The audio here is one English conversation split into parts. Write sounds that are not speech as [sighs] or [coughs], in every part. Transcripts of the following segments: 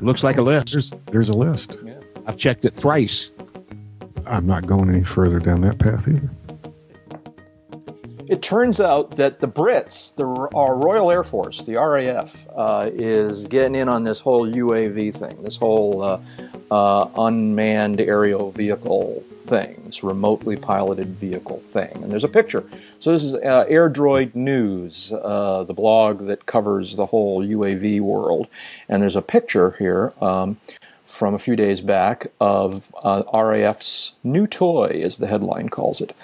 Looks like a list. There's there's a list. I've checked it thrice. I'm not going any further down that path either. It turns out that the Brits, the our Royal Air Force, the RAF, uh, is getting in on this whole UAV thing, this whole uh, uh, unmanned aerial vehicle thing, this remotely piloted vehicle thing. And there's a picture. So this is uh, Air Droid News, uh, the blog that covers the whole UAV world. And there's a picture here. Um, from a few days back of uh, RAF's new toy, as the headline calls it.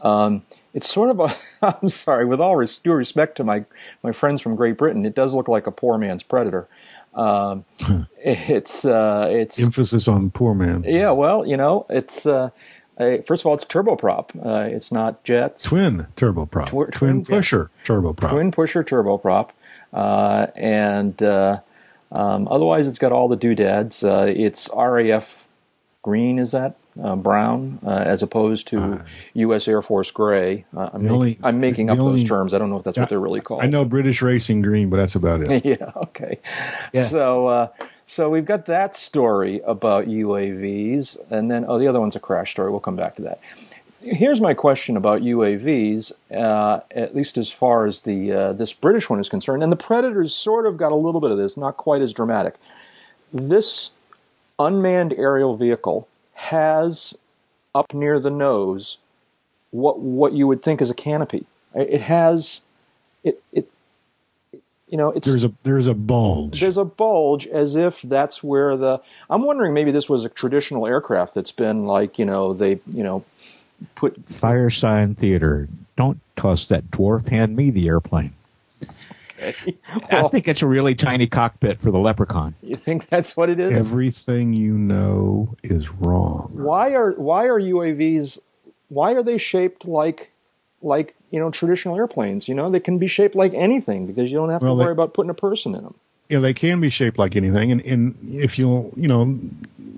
Um, it's sort of a, [laughs] I'm sorry, with all res- due respect to my, my friends from Great Britain, it does look like a poor man's predator. Um, [laughs] it's, uh, it's, Emphasis on poor man. yeah, well, you know, it's, uh, uh, first of all, it's turboprop. Uh, it's not jets. Twin turboprop. Twi- twin twin, yeah. pusher turboprop. twin pusher turboprop, uh, and uh, um, otherwise it's got all the doodads. Uh, it's RAF green, is that uh, brown, uh, as opposed to U.S. Air Force gray. Uh, I'm, make- only- I'm making up those terms. I don't know if that's what they're really called. I know British Racing Green, but that's about it. [laughs] yeah. Okay. So. Uh, so we've got that story about UAVs, and then oh, the other one's a crash story. We'll come back to that. Here's my question about UAVs, uh, at least as far as the uh, this British one is concerned, and the Predators sort of got a little bit of this, not quite as dramatic. This unmanned aerial vehicle has up near the nose what what you would think is a canopy. It has it it you know it's There's a there's a bulge. there's a bulge as if that's where the i'm wondering maybe this was a traditional aircraft that's been like you know they you know put Firesign Theatre. Don't toss that dwarf. Hand me the airplane. [laughs] I well, think it's a really tiny cockpit for the leprechaun. you think that's what it is Everything you know is wrong. why are why are uavs why are they shaped like like you know traditional airplanes you know they can be shaped like anything because you don't have Well, to they- worry about putting a person in them Yeah, they can be shaped like anything, and, and if you'll, you know,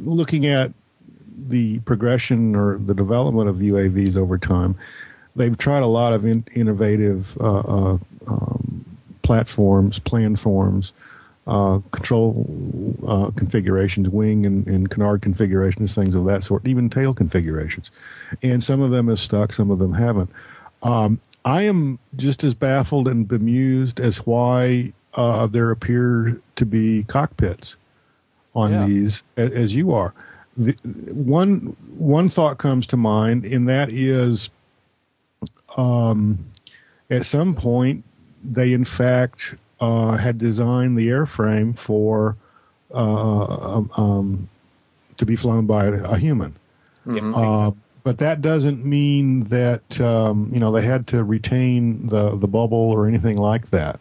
looking at the progression or the development of UAVs over time, they've tried a lot of in, innovative uh, uh, um, platforms, planforms, uh, control uh, configurations, wing and, and canard configurations, things of that sort, even tail configurations. And some of them have stuck, some of them haven't. Um, I am just as baffled and bemused as why uh, there appear to be cockpits on Yeah. these a- as you are. The, one one thought comes to mind, and that is, um, at some point they in fact uh, had designed the airframe for uh, um, um, to be flown by a human. Uh, but that doesn't mean that um, you know they had to retain the the bubble or anything like that.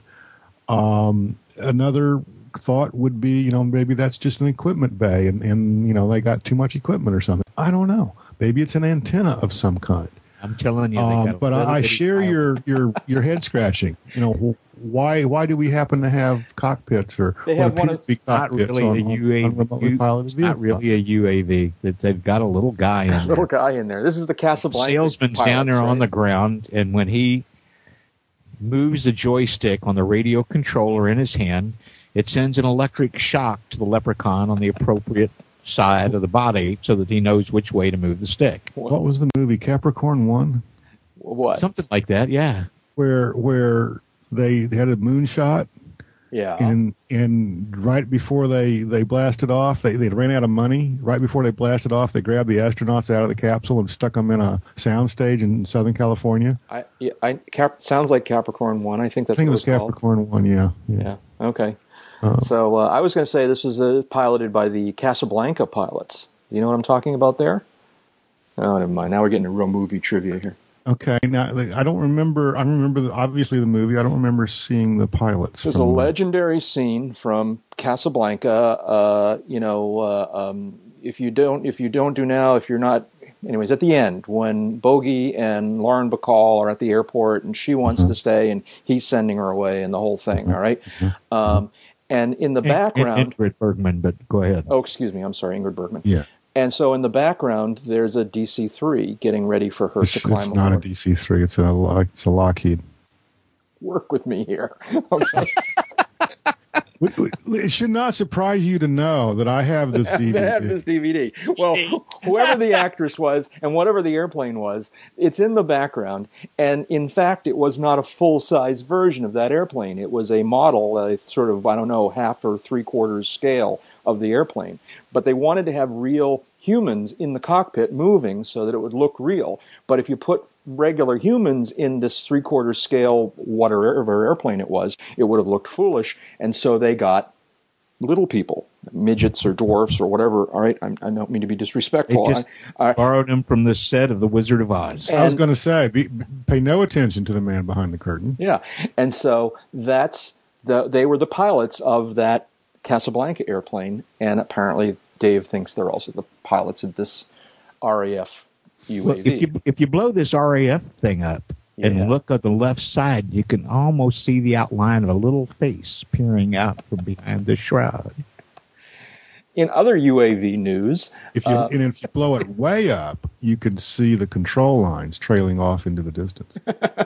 Um, another thought would be, you know, maybe that's just an equipment bay, and and you know they got too much equipment or something. I don't know. Maybe it's an antenna of some kind. I'm telling you. Um, but I, I share pilot. your your your head scratching. You know, why why do we happen to have cockpits or They have one of- Not really on, a on- on UAV. remotely piloted It's not really a UAV. That they've got a little guy in there. little guy in there this is the casablanca salesman's down there pilots, on the ground, and when he moves the joystick on the radio controller in his hand, it sends an electric shock to the leprechaun on the appropriate side of the body so that he knows which way to move the stick. What was the movie Capricorn One? what Something like that, yeah. where where they had a moonshot yeah and and right before they they blasted off they they ran out of money right before they blasted off they grabbed the astronauts out of the capsule and stuck them in a soundstage in southern california I, yeah, I Cap, sounds like Capricorn one. I think i that's think it was it's called. capricorn one yeah Yeah. Okay. So uh, I was going to say this was uh, piloted by the Casablanca pilots. You know what I'm talking about there? Oh, never mind. Now we're getting a real movie trivia here. Okay, now like, I don't remember. I remember the, obviously the movie. I don't remember seeing the pilots. There's a legendary scene from Casablanca. Uh, you know, uh, um, if you don't, if you don't do now, if you're not, anyways, at the end when Bogie and Lauren Bacall are at the airport and she wants to stay and he's sending her away and the whole thing. all right? Um, and in the background, Ingrid Bergman, but go ahead. oh, excuse me, I'm sorry, Ingrid Bergman. Yeah, And so in the background, there's a DC three getting ready for her it's, to climb it's not a. DC three. It's a it's a Lockheed. Work with me here. [laughs] Okay. We- we- It should not surprise you to know that I have this [laughs] I DVD. have this DVD. Well, [laughs] whoever the actress was and whatever the airplane was, it's in the background. And in fact, it was not a full size version of that airplane. It was a model, a sort of, I don't know, half or three quarters scale of the airplane. But they wanted to have real humans in the cockpit moving so that it would look real. But if you put regular humans in this three quarter scale, whatever airplane it was, it would have looked foolish. And so they got little people, midgets or dwarfs or whatever. All right, I'm, I don't mean to be disrespectful. They just I, I, Borrowed him from the set of The Wizard of Oz. I was going to say, be, pay no attention to the man behind the curtain. yeah, and so that's the they were the pilots of that Casablanca airplane, and apparently Dave thinks they're also the pilots of this RAF UAV. Well, if you if you blow this RAF thing up Yeah. and look at the left side, you can almost see the outline of a little face peering out from behind the shroud. In other UAV news, If you Uh, and if you blow it way up, you can see the control lines trailing off into the distance.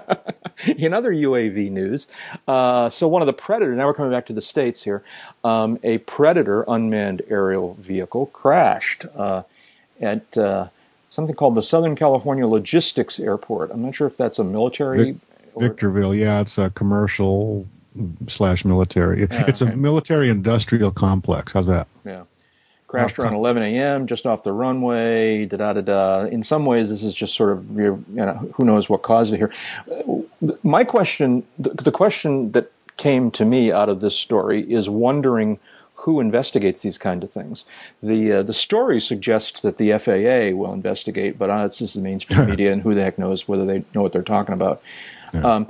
[laughs] in other UAV news, uh, so one of the Predator, now we're coming back to the States here, um, a Predator unmanned aerial vehicle crashed uh, at uh, something called the Southern California Logistics Airport. I'm not sure if that's a military. Vic- Victorville, yeah, it's a commercial slash military. it's okay. a military industrial complex. How's that? Yeah. Crashed around 11 a.m. just off the runway. Da da da da. In some ways, this is just sort of you know who knows what caused it here. My question, the, the question that came to me out of this story is wondering who investigates these kind of things. The uh, the story suggests that the FAA will investigate, but uh, it's just the mainstream [laughs] media, and who the heck knows whether they know what they're talking about. Um,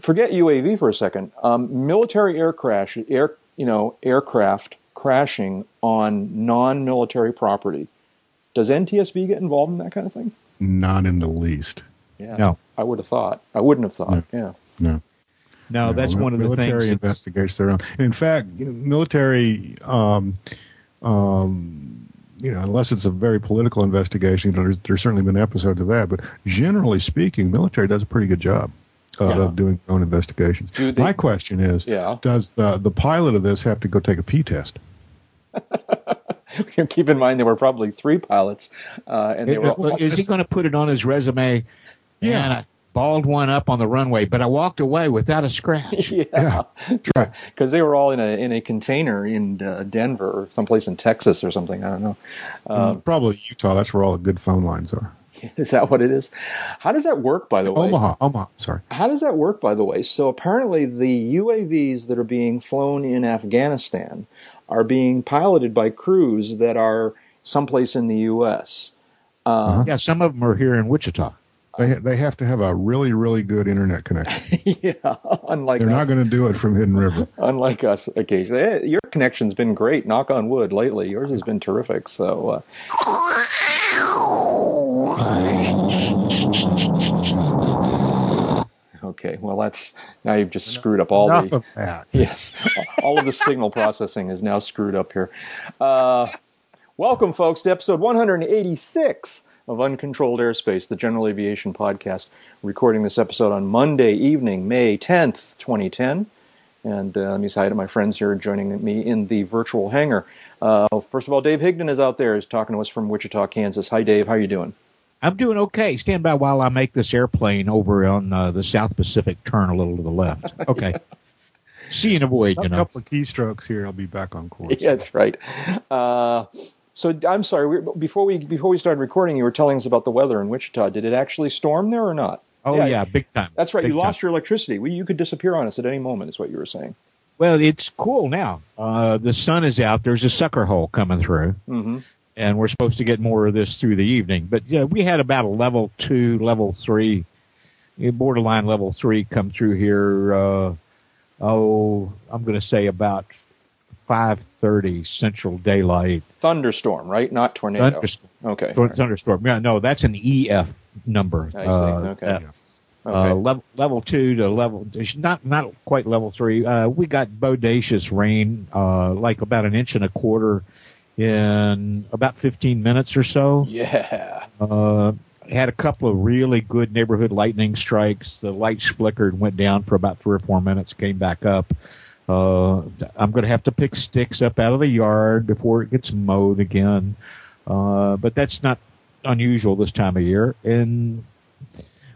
forget UAV for a second. Um, military air crash, air you know, aircraft crashing on non-military property. Does NTSB get involved in that kind of thing? Not in the least. Yeah, No. I would have thought. I wouldn't have thought. Yeah, No. No, No, that's mil- one of the military things. that's- investigates their own. And in fact, you know, military, um, um, you know, unless it's a very political investigation, you know, there's, there's certainly been episodes of that. But generally speaking, military does a pretty good job of, Yeah. of doing their own investigations. Do they- My question is, Yeah. does the the pilot of this have to go take a P test? [laughs] Keep in mind there were probably three pilots, uh, and they It- were. it- is he going to put it on his resume? Yeah. And I balled one up on the runway, but I walked away without a scratch. [laughs] yeah, because they were all in a in a container in uh, Denver or someplace in Texas or something. I don't know. Um, Probably Utah. That's where all the good phone lines are. [laughs] Is that what it is? How does that work, by the way? Omaha. Omaha. Sorry. How does that work, by the way? So apparently, the UAVs that are being flown in Afghanistan are being piloted by crews that are someplace in the U.S. Uh, Yeah, some of them are here in Wichita. They ha- they have to have a really really good internet connection. [laughs] yeah, unlike They're not us, going to do it from Hidden River. [laughs] unlike us, occasionally. Eh, Your connection's been great. Knock on wood. Lately, yours has been terrific. So. Uh, [laughs] Okay, well that's now you've just screwed up all Enough the of that. [laughs] Yes, all of the signal processing is now screwed up here. Uh, welcome, folks, to episode 186 of Uncontrolled Airspace, the General Aviation Podcast. Recording this episode on Monday evening, May 10th, 2010. And uh, let me say hi to my friends here joining me in the virtual hangar. Uh, first of all, Dave Higdon is out there. He's talking to us from Wichita, Kansas. Hi, Dave. How are you doing? I'm doing okay. Stand by while I make this airplane over on uh, the South Pacific turn a little to the left. [laughs] Okay. See and avoid, a void, you A know. couple of keystrokes here. I'll be back on course. [laughs] Yeah, that's right. Uh, so I'm sorry. We, before we before we started recording, you were telling us about the weather in Wichita. Did it actually storm there or not? Oh, yeah, big time. That's right. Big you lost time. your electricity. We, you could disappear on us at any moment. Is what you were saying. Well, it's cool now. Uh, the sun is out. There's a sucker hole coming through. hmm and we're supposed to get more of this through the evening. But yeah, we had about a level two, level three borderline level three come through here. Uh, oh, I'm going to say about 5:30 Central Daylight. Thunderstorm, right? Not tornado. Thunderstorm. Okay. Thunderstorm. Yeah, no, that's an EF number. I see. Uh, okay. uh, okay. Uh, level level two to level not not quite level three. Uh, we got bodacious rain, uh, like about an inch and a quarter in about 15 minutes or so. yeah. Uh, had a couple of really good neighborhood lightning strikes. The lights flickered, went down for about three or four minutes, came back up. Uh, I'm going to have to pick sticks up out of the yard before it gets mowed again. Uh, but that's not unusual this time of year. And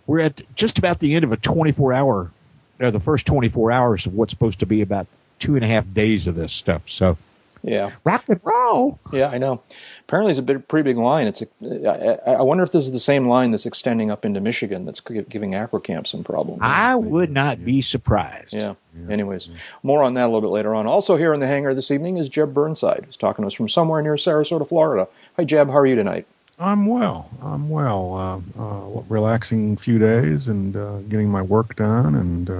we're at just about the end of a 24 hour, the first 24 hours of what's supposed to be about two and a half days of this stuff. So Yeah. rock and roll. Yeah, I know. Apparently, it's a bit, pretty big line. It's. A, I, I wonder if this is the same line that's extending up into Michigan that's giving Aquacamp some problems. I would not be surprised. Yeah. Anyways, more on that a little bit later on. Also here in the hangar this evening is Jeb Burnside, who's talking to us from somewhere near Sarasota, Florida. Hi, Jeb. How are you tonight? I'm well. I'm well. Uh, uh, relaxing a few days and uh, getting my work done, and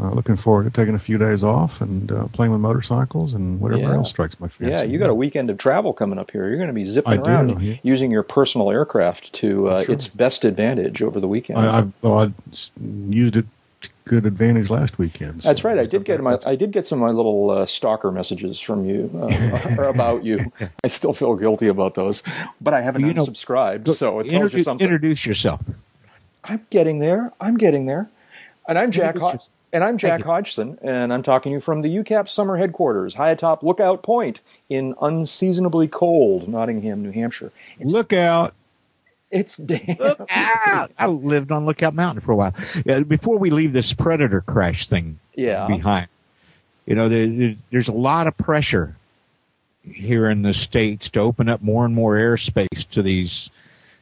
uh, looking forward to taking a few days off and uh, playing with motorcycles and whatever Yeah. else strikes my fancy. Yeah, you got a weekend of travel coming up here. You're going to be zipping I do, around yeah. using your personal aircraft to uh, right. its best advantage over the weekend. I, I, well, I s- used it to good advantage last weekend. so That's right. I did get my I did get some of my little uh, stalker messages from you uh, [laughs] about you. I still feel guilty about those, but I haven't You know, unsubscribed, so it tells you Introduce, something. introduce yourself. I'm getting there. I'm getting there. And I'm Jack. Introduce Ho- yourself. And I'm Jack. Hodgson, and I'm talking to you from the UCAP summer headquarters, high atop Lookout Point in unseasonably cold Nottingham, New Hampshire. It's, Look out! it's [laughs] damn. Lookout! I lived on Lookout Mountain for a while. Yeah, before we leave this predator crash thing Yeah. behind, you know, there, there- there's a lot of pressure here in the states to open up more and more airspace to these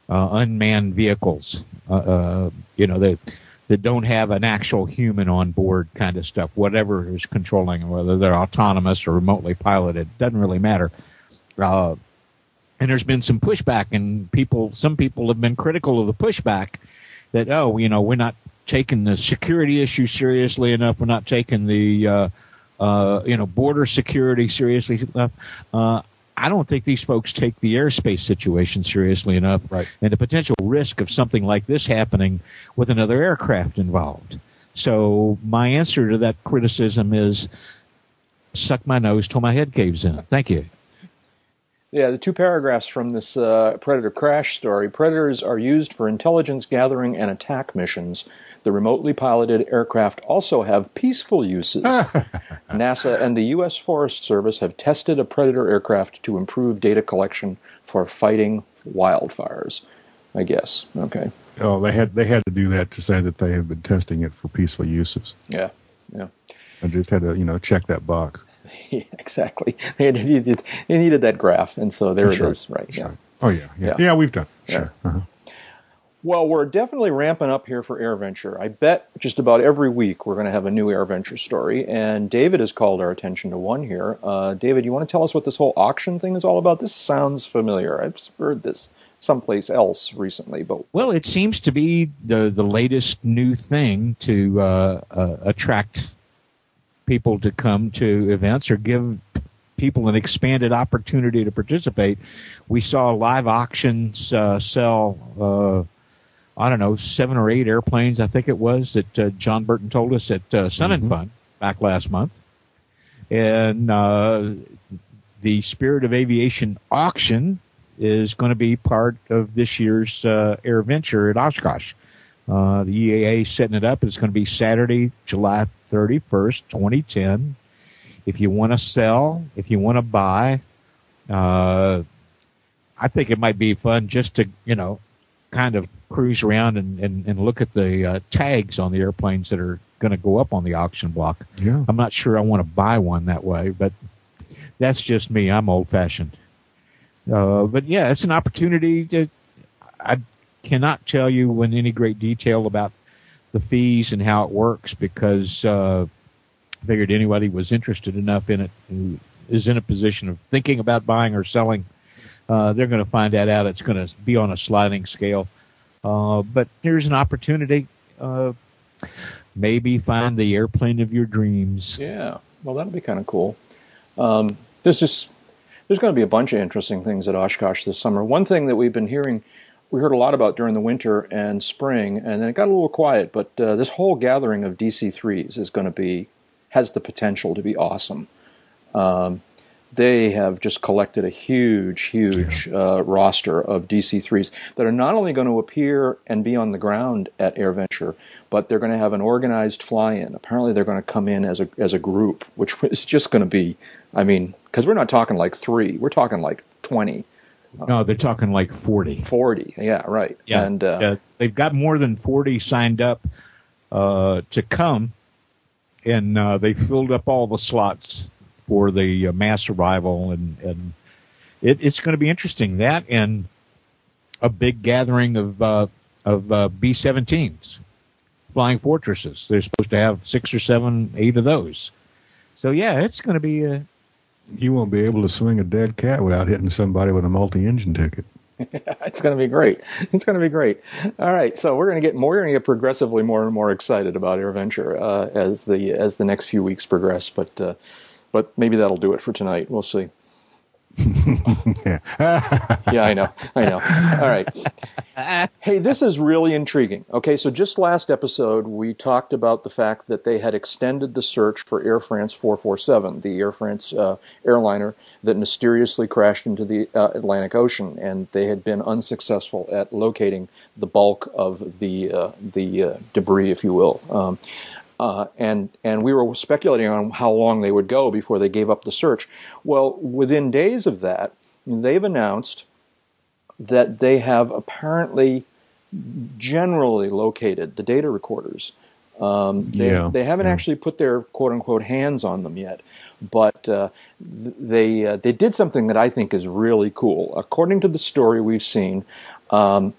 uh, unmanned vehicles. Uh, uh, you know that that don't have an actual human on board, kind of stuff. Whatever is controlling them, whether they're autonomous or remotely piloted, doesn't really matter. Uh, and there's been some pushback, and people, some people have been critical of the pushback that oh, you know, we're not taking the security issue seriously enough. We're not taking the uh, uh, you know border security seriously enough. I don't think these folks take the airspace situation seriously enough, Right. and the potential risk of something like this happening with another aircraft involved. So my answer to that criticism is suck my nose till my head caves in. Thank you. Yeah, the two paragraphs from this uh, Predator crash story. Predators are used for intelligence gathering and attack missions. The remotely piloted aircraft also have peaceful uses. [laughs] NASA and the U.S. Forest Service have tested a Predator aircraft to improve data collection for fighting wildfires. I guess. Okay. Oh, they had they had to do that to say that they have been testing it for peaceful uses. Yeah. Yeah. I just had to, you know, check that box. [laughs] Yeah, exactly. They needed, they needed that graph, and so there Sure. it is. Right. Yeah. Sure. Oh yeah, yeah, Yeah. yeah. we've done. Yeah. Sure. Uh-huh. Well, we're definitely ramping up here for AirVenture. I bet just about every week we're going to have a new AirVenture story, and David has called our attention to one here. Uh, David, you want to tell us what this whole auction thing is all about? This sounds familiar. I've heard this someplace else recently, but Well, it seems to be the the latest new thing to uh, uh, attract people to come to events or give people an expanded opportunity to participate. We saw live auctions uh, sell. I don't know, seven or eight airplanes, I think it was, that uh, John Burton told us at uh, Sun and Fun back last month. And uh, the Spirit of Aviation auction is going to be part of this year's uh, AirVenture at Oshkosh. Uh, the EAA setting it up It's going to be Saturday, July 31st, 2010. If you want to sell, if you want to buy, uh, I think it might be fun just to, you know, kind of cruise around and, and, and look at the uh, tags on the airplanes that are going to go up on the auction block. Yeah. I'm not sure I want to buy one that way, but that's just me. I'm old fashioned. Uh, but yeah, it's an opportunity to. I cannot tell you in any great detail about the fees and how it works because uh, I figured anybody was interested enough in it who is in a position of thinking about buying or selling, uh, they're going to find that out. It's going to be on a sliding scale. Uh, but here's an opportunity. uh, maybe find the airplane of your dreams. Yeah, well, that'll be kind of cool. Um, there's there's going to be a bunch of interesting things at Oshkosh this summer. One thing that we've been hearing, we heard a lot about during the winter and spring, and then it got a little quiet. But uh, this whole gathering of DC3s is going to be has the potential to be awesome. Um, they have just collected a huge, huge uh, roster of DC3s that are not only going to appear and be on the ground at AirVenture, but they're going to have an organized fly-in. Apparently, they're going to come in as a as a group, which [laughs] is just going to be, I mean, because we're not talking like three, we're talking like twenty. No, they're talking like 40. 40, yeah, right. Yeah, and uh, yeah, they've got more than 40 signed up uh, to come, and uh, they filled up all the slots for the uh, mass arrival, and, and it, it's going to be interesting. That and a big gathering of uh, of uh, B-17s, flying fortresses. They're supposed to have six or seven, eight of those. So yeah, it's going to be a You won't be able to swing a dead cat without hitting somebody with a multi-engine ticket. [laughs] it's going to be great. It's going to be great. All right, so we're going to get more. We're going to get progressively more and more excited about AirVenture uh, as the as the next few weeks progress. But uh, but maybe that'll do it for tonight. We'll see. [laughs] yeah. yeah, I know. I know. All right. [laughs] Hey, this is really intriguing. Okay, so just last episode, we talked about the fact that they had extended the search for Air France 447, the Air France uh, airliner that mysteriously crashed into the uh, Atlantic Ocean, and they had been unsuccessful at locating the bulk of the uh, the uh, debris, if you will. Um, uh, and and we were speculating on how long they would go before they gave up the search. Well, within days of that, they've announced that they have apparently generally located the data recorders. Um, they, Yeah, they haven't yeah. actually put their quote unquote hands on them yet, but uh, th- they uh, they did something that I think is really cool. According to the story we've seen, um,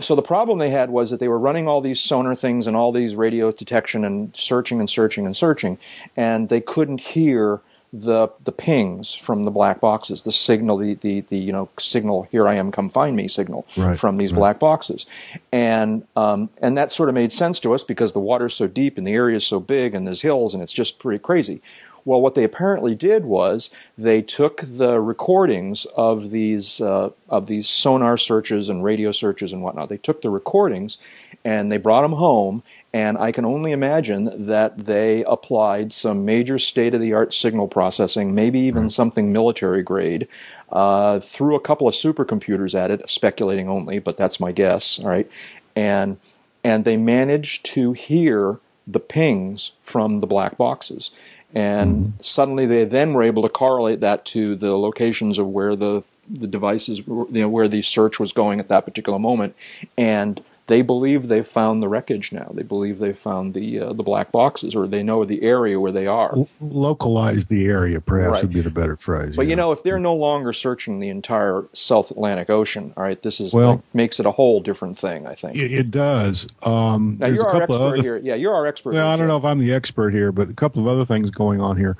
so the problem they had was that they were running all these sonar things and all these radio detection and searching and searching and searching, and they couldn't hear the the pings from the black boxes, the signal, the the, the you know signal, here I am, come find me signal Right, from these right. black boxes, and um, and that sort of made sense to us because the water's so deep and the area is so big and there's hills and it's just pretty crazy. Well, what they apparently did was they took the recordings of these uh, of these sonar searches and radio searches and whatnot. They took the recordings and they brought them home. And I can only imagine that they applied some major state of the art signal processing, maybe even something military grade, uh, threw a couple of supercomputers at it, speculating only, but that's my guess. All right, and and they managed to hear the pings from the black boxes. And mm-hmm. suddenly they then were able to correlate that to the locations of where the the devices, were- you know, where the search was going at that particular moment, and they believe they've found the wreckage now. They believe they've found the uh, the black boxes, or they know the area where they are. L- localize the area, perhaps Right. would be the better phrase. But yeah. you know, if they're no longer searching the entire South Atlantic Ocean, all right, this is Well- makes it a whole different thing. I think. it, it does. Um, now there's you're a our couple of expert other here. Yeah, you're our expert. Well, I don't Jim. know if I'm the expert here, but a couple of other things going on here.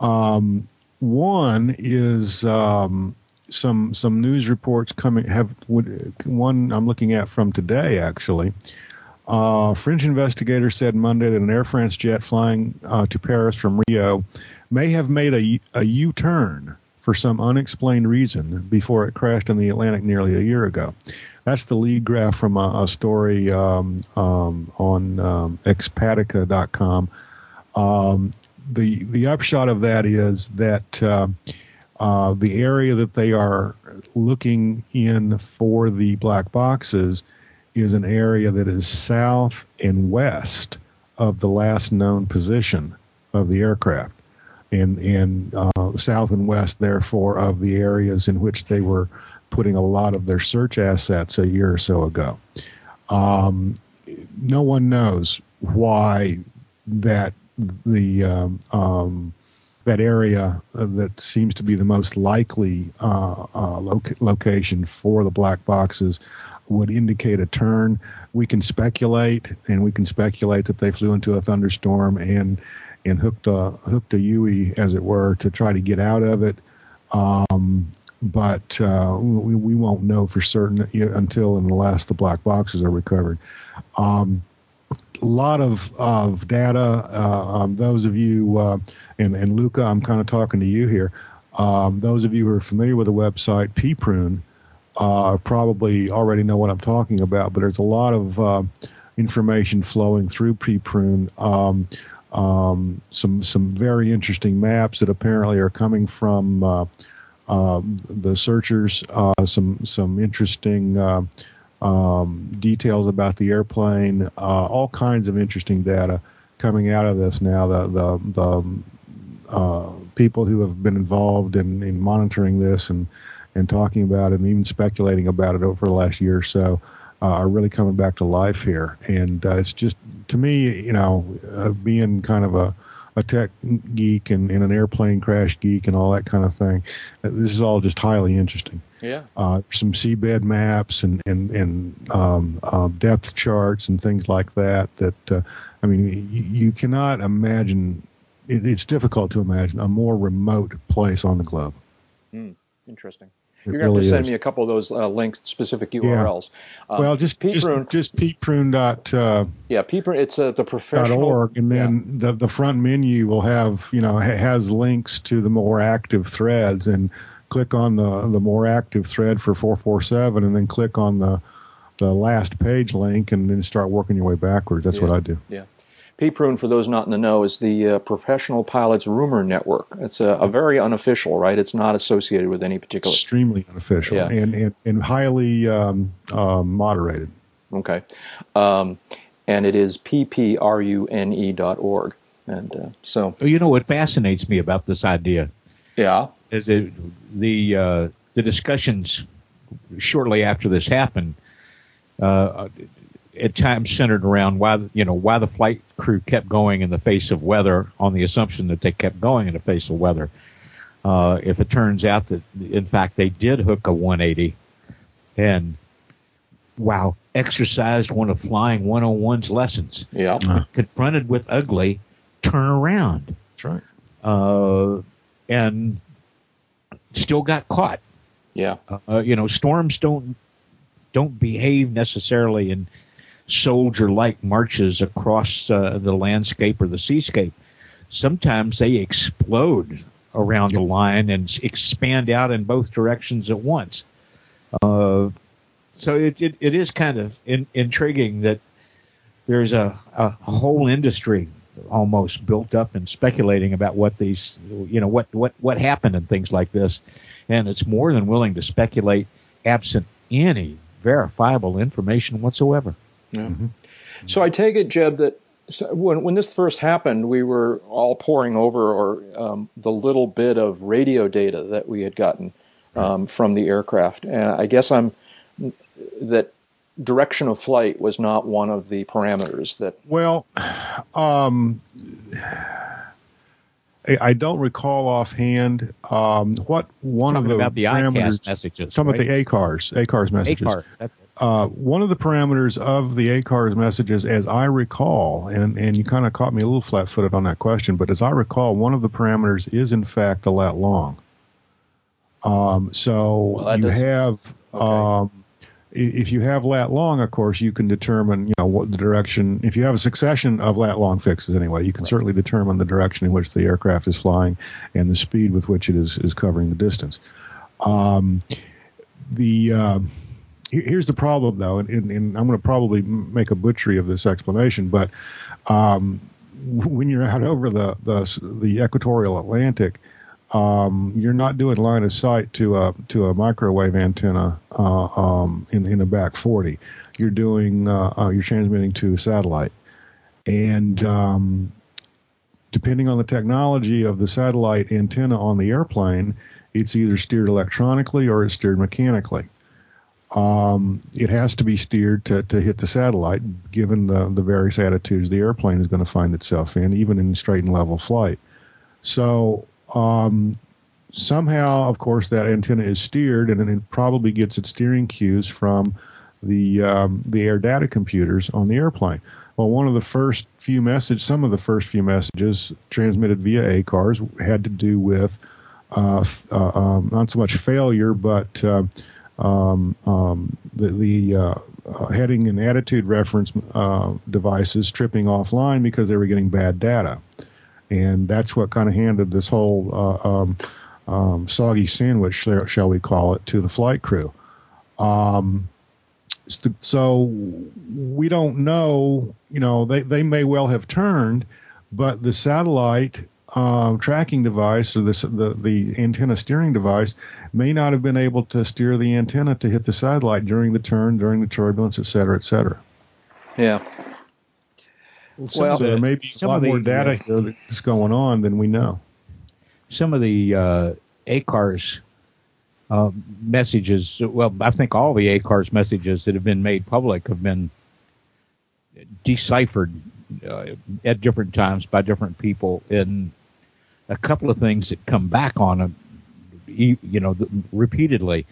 Um, one is um, some some news reports coming. Have one I'm looking at from today actually. Uh, French investigator said Monday that an Air France jet flying uh, to Paris from Rio may have made a, a U-turn for some unexplained reason before it crashed in the Atlantic nearly a year ago. That's the lead graph from a, a story um, um, on um, expatica.com. Um, the the upshot of that is that uh, uh, the area that they are looking in for the black boxes is an area that is south and west of the last known position of the aircraft, and and uh, south and west, therefore, of the areas in which they were putting a lot of their search assets a year or so ago. Um, no one knows why that the um, um, that area uh, that seems to be the most likely uh, uh, loca- location for the black boxes would indicate a turn. We can speculate, and we can speculate that they flew into a thunderstorm and and hooked a hooked a Yui, as it were, to try to get out of it. Um, but uh, we, we won't know for certain until unless the black boxes are recovered. Um, lot of of data. Uh, um, those of you uh, and and Luca, I'm kind of talking to you here. Um, those of you who are familiar with the website pprune uh, probably already know what I'm talking about. But there's a lot of uh, information flowing through pprune. Um, um, some some very interesting maps that apparently are coming from uh, um, the searchers. Uh, some some interesting uh, um, details about the airplane, uh, all kinds of interesting data coming out of this now. The the, the uh, people who have been involved in, in monitoring this and and talking about it and even speculating about it over the last year or so uh, are really coming back to life here. And uh, it's just to me, you know, uh, being kind of a a tech geek and, and, an airplane crash geek and all that kind of thing. This is all just highly interesting. Yeah. Uh, some seabed maps and and and um, um, depth charts and things like that. That uh, I mean, you, you cannot imagine. It, it's difficult to imagine a more remote place on the globe. Mm, interesting. You're going really to send is. me a couple of those uh, links, specific URLs. Yeah. Um, well, just pprune, just, just pprune dot. Uh, yeah, pprune. It's uh, the professional. org, and then yeah. the the front menu will have you know has links to the more active threads, and click on the the more active thread for four four seven, and then click on the the last page link, and then start working your way backwards. That's yeah. what I do. Yeah. PPRUNE, for those not in the know, is the uh, Professional Pilots Rumor Network. It's a, a, very unofficial, right? It's not associated with any particular. Extremely unofficial yeah. and, and, and highly um, um, moderated. Okay. Um, and it is pprune.org. And uh, so. You know what fascinates me about this idea? Yeah. Is it the, uh, the discussions shortly after this happened. Uh, at times centered around why you know why the flight crew kept going in the face of weather on the assumption that they kept going in the face of weather. Uh, if it turns out that in fact they did hook a 180 and wow exercised one of flying 101's lessons. Yeah. Uh, confronted with ugly, turn around. That's right. Uh, and still got caught. Yeah. Uh, you know, storms don't don't behave necessarily in soldier like marches across uh, the landscape or the seascape. Sometimes they explode around the line and expand out in both directions at once. Uh, so it, it, it is kind of in, intriguing that there's a, a whole industry almost built up and speculating about what these, you know, what, what, what happened and things like this. And it's more than willing to speculate absent any verifiable information whatsoever. Yeah. Mm-hmm. So I take it, Jeb, that so when when this first happened, we were all poring over or um, the little bit of radio data that we had gotten um, from the aircraft, and I guess I'm that direction of flight was not one of the parameters that. Well, um, I don't recall offhand um, what one of the, about the parameters. messages. Some right? of the ACARS, ACARS messages. ACARS, that's uh, one of the parameters of the ACARS messages, as I recall, and, and you kind of caught me a little flat footed on that question, but as I recall, one of the parameters is in fact a lat long. Um, so well, you have, okay. um, if you have lat long, of course, you can determine, you know, what the direction. If you have a succession of lat long fixes, anyway, you can right. certainly determine the direction in which the aircraft is flying and the speed with which it is is covering the distance. Um, the uh, here's the problem, though, and, and, and I'm going to probably make a butchery of this explanation, but um, when you're out over the the, the equatorial Atlantic, um, you're not doing line of sight to a to a microwave antenna uh, um, in in the back 40. You're doing uh, uh, you're transmitting to a satellite, and um, depending on the technology of the satellite antenna on the airplane, it's either steered electronically or it's steered mechanically um, it has to be steered to, to hit the satellite, given the, the various attitudes the airplane is going to find itself in, even in straight and level flight. So um, somehow, of course, that antenna is steered, and it probably gets its steering cues from the um, the air data computers on the airplane. Well, one of the first few messages, some of the first few messages transmitted via ACARS had to do with uh, uh, um, not so much failure, but uh, um, um, the, the uh, uh, heading and attitude reference uh, devices tripping offline because they were getting bad data, and that's what kind of handed this whole uh, um, um, soggy sandwich, shall we call it, to the flight crew. Um, so we don't know. You know, they they may well have turned, but the satellite uh, tracking device or this, the the antenna steering device may not have been able to steer the antenna to hit the satellite during the turn, during the turbulence, et cetera, et cetera. Yeah. Well, so there may be a lot the, more data here that's going on than we know. Some of the uh, ACARS uh, messages, well, I think all the ACARS messages that have been made public have been deciphered uh, at different times by different people in a couple of things that come back on them you know, repeatedly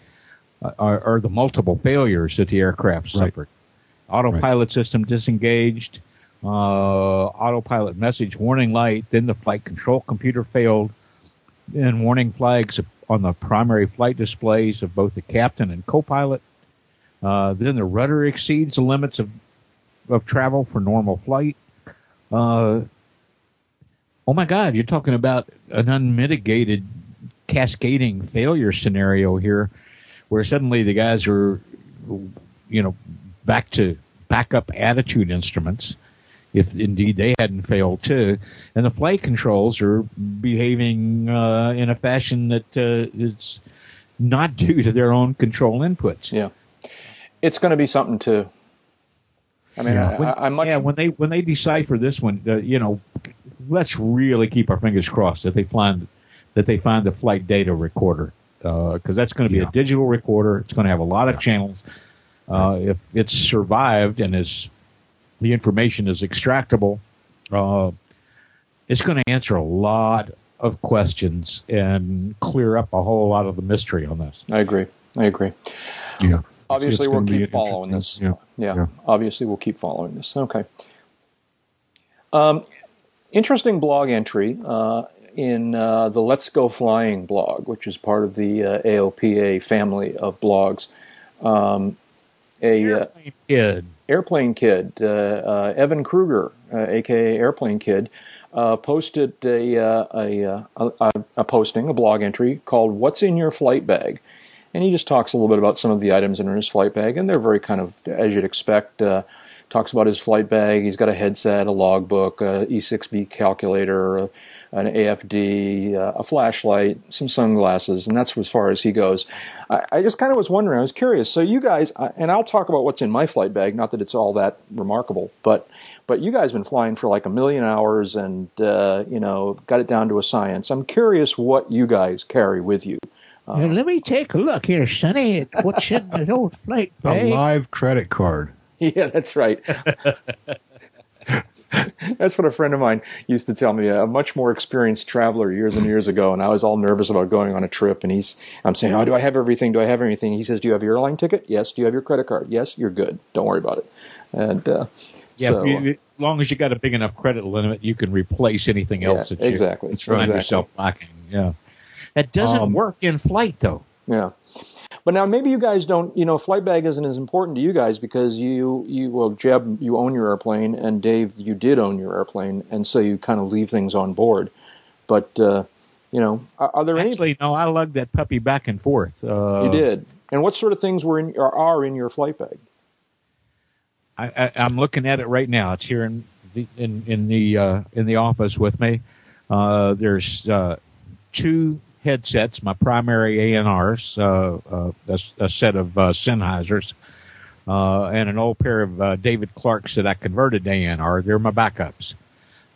uh, are, are, the multiple failures that the aircraft right. suffered. Autopilot right. system disengaged, uh, autopilot message warning light, then the flight control computer failed, and warning flags on the primary flight displays of both the captain and co-pilot. Uh, then the rudder exceeds the limits of of travel for normal flight. Uh, oh my God, you're talking about an unmitigated cascading failure scenario here where suddenly the guys are, you know, back to backup attitude instruments, if indeed they hadn't failed too, and the flight controls are behaving uh, in a fashion that uh, is not [laughs] due to their own control inputs. Yeah, it's going to be something to. I mean, yeah. I, I, much... yeah. When they when they decipher this one, uh, you know, let's really keep our fingers crossed that they find that they find the flight data recorder because uh, that's going to be yeah. a digital recorder. It's going to have a lot of yeah. channels. Uh, if it's survived and is the information is extractable, uh, it's going to answer a lot of questions and clear up a whole lot of the mystery on this. I agree. I agree. Yeah. Obviously, we'll keep following this. Yeah. yeah. yeah. Obviously, we'll keep following this. Okay. Um, interesting blog entry. Uh, in uh, the Let's Go Flying blog, which is part of the uh, AOPA family of blogs. Um, a uh, Airplane Kid, Airplane Kid. Uh, uh, Evan Kruger, aka Airplane Kid, posted a a, a, a posting, a blog entry called "What's in Your Flight Bag," and he just talks a little bit about some of the items in his flight bag, and they're very kind of as you'd expect talks about his flight bag. He's got a headset, a logbook, a E6B calculator, an AFD, uh, a flashlight, some sunglasses, and that's as far as he goes. I, I just kind of was wondering, I was curious. So you guys, and I'll talk about what's in my flight bag. Not that it's all that remarkable, but but you guys have been flying for like a million hours, and uh, you know got it down to a science. I'm curious what you guys carry with you. Uh, let me take a look here, Sonny. What's in the old flight bag? A live credit card. [laughs] Yeah, that's right. [laughs] [laughs] That's what a friend of mine used to tell me. A much more experienced traveler years and years ago, and I was all nervous about going on a trip. And he's, I'm saying, "Oh, do I have everything? Do I have everything?" He says, "Do you have your airline ticket? Yes. Do you have your credit card? Yes. You're good. Don't worry about it." And uh, yeah, so, you, as long as you got a big enough credit limit, you can replace anything else yeah, that you exactly. find exactly. yourself lacking. Yeah, that doesn't um, work in flight though. Yeah. But now maybe you guys don't, you know, flight bag isn't as important to you guys because you, you well, Jeb, you own your airplane, and Dave, you did own your airplane, and so you kind of leave things on board. But uh, you know, are, are there actually? Any... No, I lugged that puppy back and forth. Uh, you did. And what sort of things were in are, are in your flight bag? I, am looking at it right now. It's here in the in, in the uh, in the office with me. Uh, there's uh, two headsets, my primary ANRs, uh, uh, a, a, set of uh, Sennheisers, uh, and an old pair of David Clarks that I converted to ANR. They're my backups.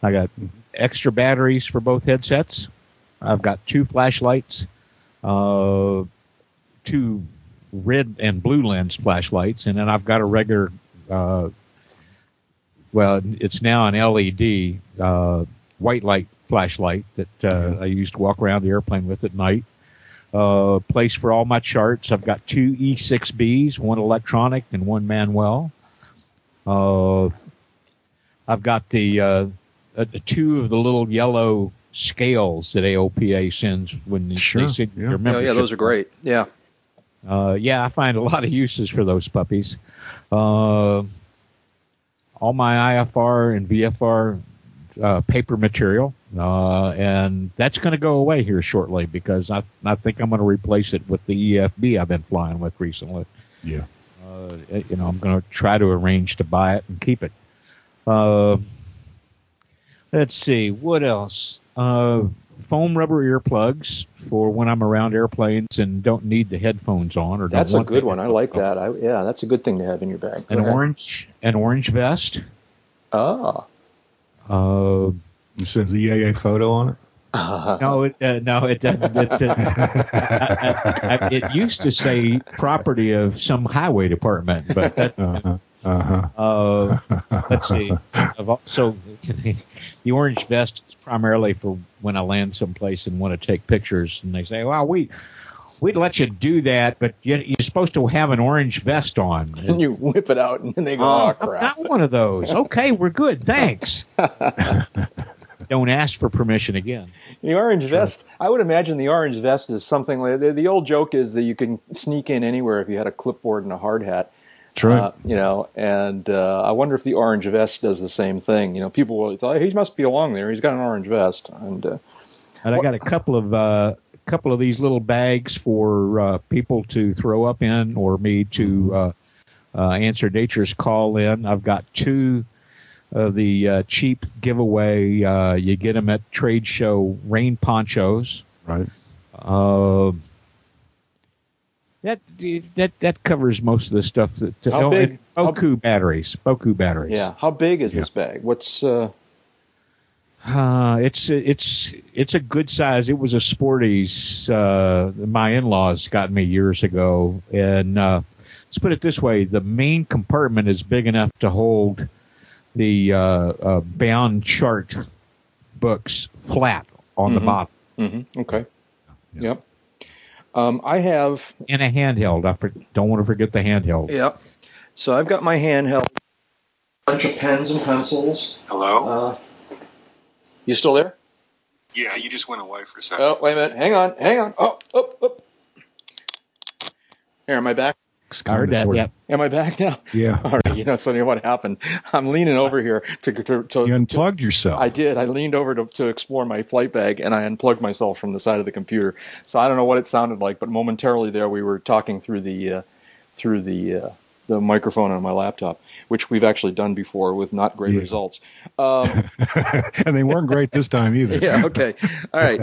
I got extra batteries for both headsets. I've got two flashlights, two red and blue lens flashlights, and then I've got a regular. well, it's now an LED white light flashlight that uh, I used to walk around the airplane with at night. Uh, place for all my charts. I've got two E6Bs, one electronic and one manual. Uh, I've got the uh, uh, two of the little yellow scales that AOPA sends when sure. they send yeah. your membership. Oh, yeah, those are great. Yeah. uh, yeah, I find a lot of uses for those puppies. Uh, all my IFR and VFR uh, paper material, uh, and that's going to go away here shortly because I, I think I'm going to replace it with the EFB I've been flying with recently. Yeah. Uh, you know, I'm going to try to arrange to buy it and keep it. Uh, let's see, what else? Uh, foam rubber earplugs for when I'm around airplanes and don't need the headphones on. Or don't That's a good one. I like headphones that. I, yeah, that's a good thing to have in your bag. Go An ahead. orange, an orange vest. Ah. Uh, It says EAA photo on it. no, it, uh, no, it doesn't. It, uh, I- I- it used to say property of some highway department, but that, Uh-huh. Uh-huh. Uh, let's see. I've also the orange vest is primarily for when I land someplace and want to take pictures, and they say, "Well, we we'd let you do that, but you, you're supposed to have an orange vest on." [laughs] and you whip it out, and then they go, "Oh, I've crap!" got one of those. Okay, we're good. Thanks. [laughs] Don't ask for permission again. The orange vest. I would imagine the orange vest is something like the, the old joke is that you can sneak in anywhere if you had a clipboard and a hard hat. Right. Uh, you know, and uh, I wonder if the orange vest does the same thing. You know, people will say, "He must be along there. He's got an orange vest." And uh, And I got a couple of uh, couple of these little bags for uh, people to throw up in, or me to uh, uh, answer nature's call in. I've got two of the uh, cheap giveaway. Uh, you get them at trade show rain ponchos. right. Uh, that that that covers most of the stuff. That How oh, big? and How- Boku batteries. Boku batteries. yeah, how big is this bag? What's uh, Uh, it's it's it's a good size. It was a Sporty's. Uh, my in-laws got me years ago, and uh, let's put it this way: the main compartment is big enough to hold the uh, uh, bound chart books flat on the bottom mhm, okay? Yep. Um, I have in a handheld. I for, don't want to forget the handheld. Yep. So I've got my handheld, bunch of pens and pencils. Hello? Uh, you still there? yeah, you just went away for a second. Oh, wait a minute. Hang on. Hang on. Oh, up, up. Here, am I back? I heard that. Sorta. Yep. Am I back now? Yeah. [laughs] All right. You know, so you know what happened? I'm leaning over here to to. to, You unplugged yourself. I did. I leaned over to, to explore my flight bag and I unplugged myself from the side of the computer. So I don't know what it sounded like, but momentarily there we were talking through the uh, through the uh, the microphone on my laptop, which we've actually done before with not great Yeah. results. [laughs] Um, and they weren't great this time either. [laughs] yeah. Okay. All right.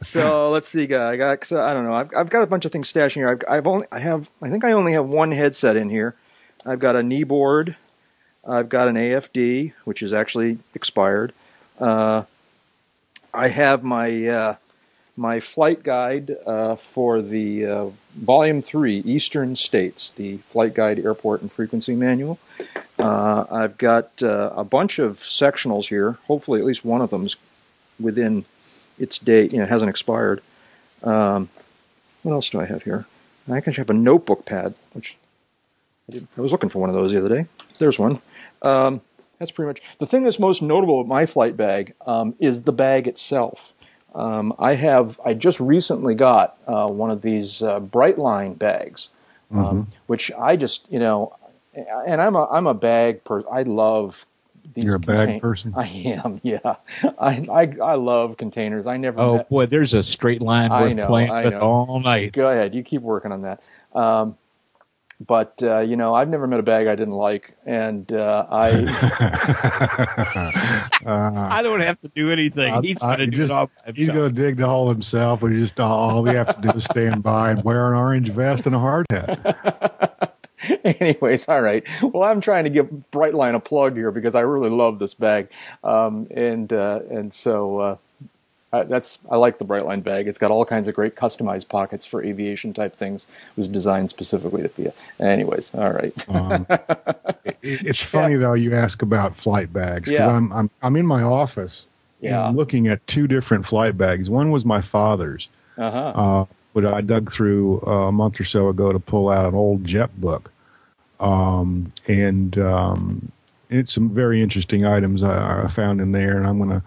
So let's see, guy. I got. So I don't know. I've, I've got a bunch of things stashed in here. I've, I've only. I have. I think I only have one headset in here. I've got a knee board. I've got an AFD, which is actually expired. Uh, I have my uh, my flight guide uh, for the uh, Volume Three Eastern States, the Flight Guide Airport and Frequency Manual. Uh, I've got uh, a bunch of sectionals here. Hopefully, at least one of them's within its date. You know, hasn't expired. Um, what else do I have here? I actually have a notebook pad, which I, I was looking for one of those the other day. There's one. Um, that's pretty much the thing that's most notable with my flight bag um, is the bag itself. Um, I have I just recently got uh, one of these uh, Brightline bags, um, which I just you know, and I'm a I'm a bag person. I love these. You're a bag person? [laughs] I am. Yeah, I, I I love containers. I never. Oh met- boy, there's a straight line I worth know, playing I with know. all night. Go ahead. You keep working on that. Um, but uh, you know, I've never met a bag I didn't like, and uh, I [laughs] Uh, I don't have to do anything. I- He's going to do just- it all by he's going to dig the hole himself. We just all we have to do is stand by and wear an orange vest and a hard hat. [laughs] Anyways, all right. Well, I'm trying to give Brightline a plug here because I really love this bag, um, and uh, and so uh, I, that's I like the Brightline bag. It's got all kinds of great customized pockets for aviation type things. It was designed specifically to be. A, anyways, all right. Um, [laughs] it, it's funny though you ask about flight bags because Yeah. I'm, I'm I'm in my office Yeah. I'm looking at two different flight bags. One was my father's, Uh-huh. uh, but I dug through uh, a month or so ago to pull out an old Jepp book, um, and um, it's some very interesting items I, I found in there, and I'm going to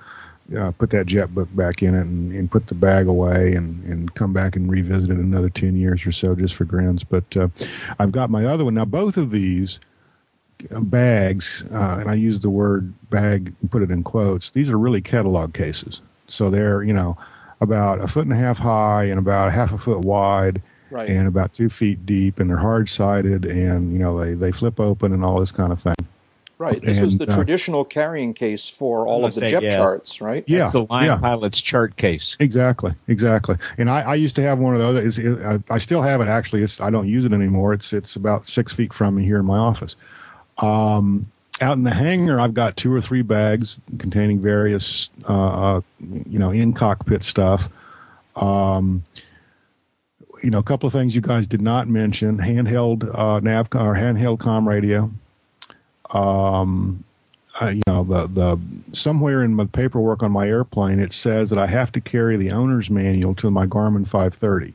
uh, put that Jepp book back in it and, and put the bag away and, and come back and revisit it another 10 years or so just for grins. But uh, I've got my other one. Now, both of these uh, bags, uh, and I use the word bag and put it in quotes, these are really catalog cases. So they're, you know, about a foot and a half high and about half a foot wide Right. and about two feet deep and they're hard sided and, you know, they, they flip open and all this kind of thing. Right. This was the uh, traditional carrying case for all of the say, jet yeah. charts, right? Yeah. That's the line yeah. pilot's chart case. Exactly, exactly. And I, I used to have one of those. It's, it, I, I still have it actually. It's I don't use it anymore. It's it's about six feet from me here in my office. Um, out in the hangar, I've got two or three bags containing various, uh, uh, you know, in cockpit stuff. Um, you know, a couple of things you guys did not mention: handheld uh, nav or handheld com radio. Um, uh, you know, the the somewhere in my paperwork on my airplane, it says that I have to carry the owner's manual to my Garmin 530.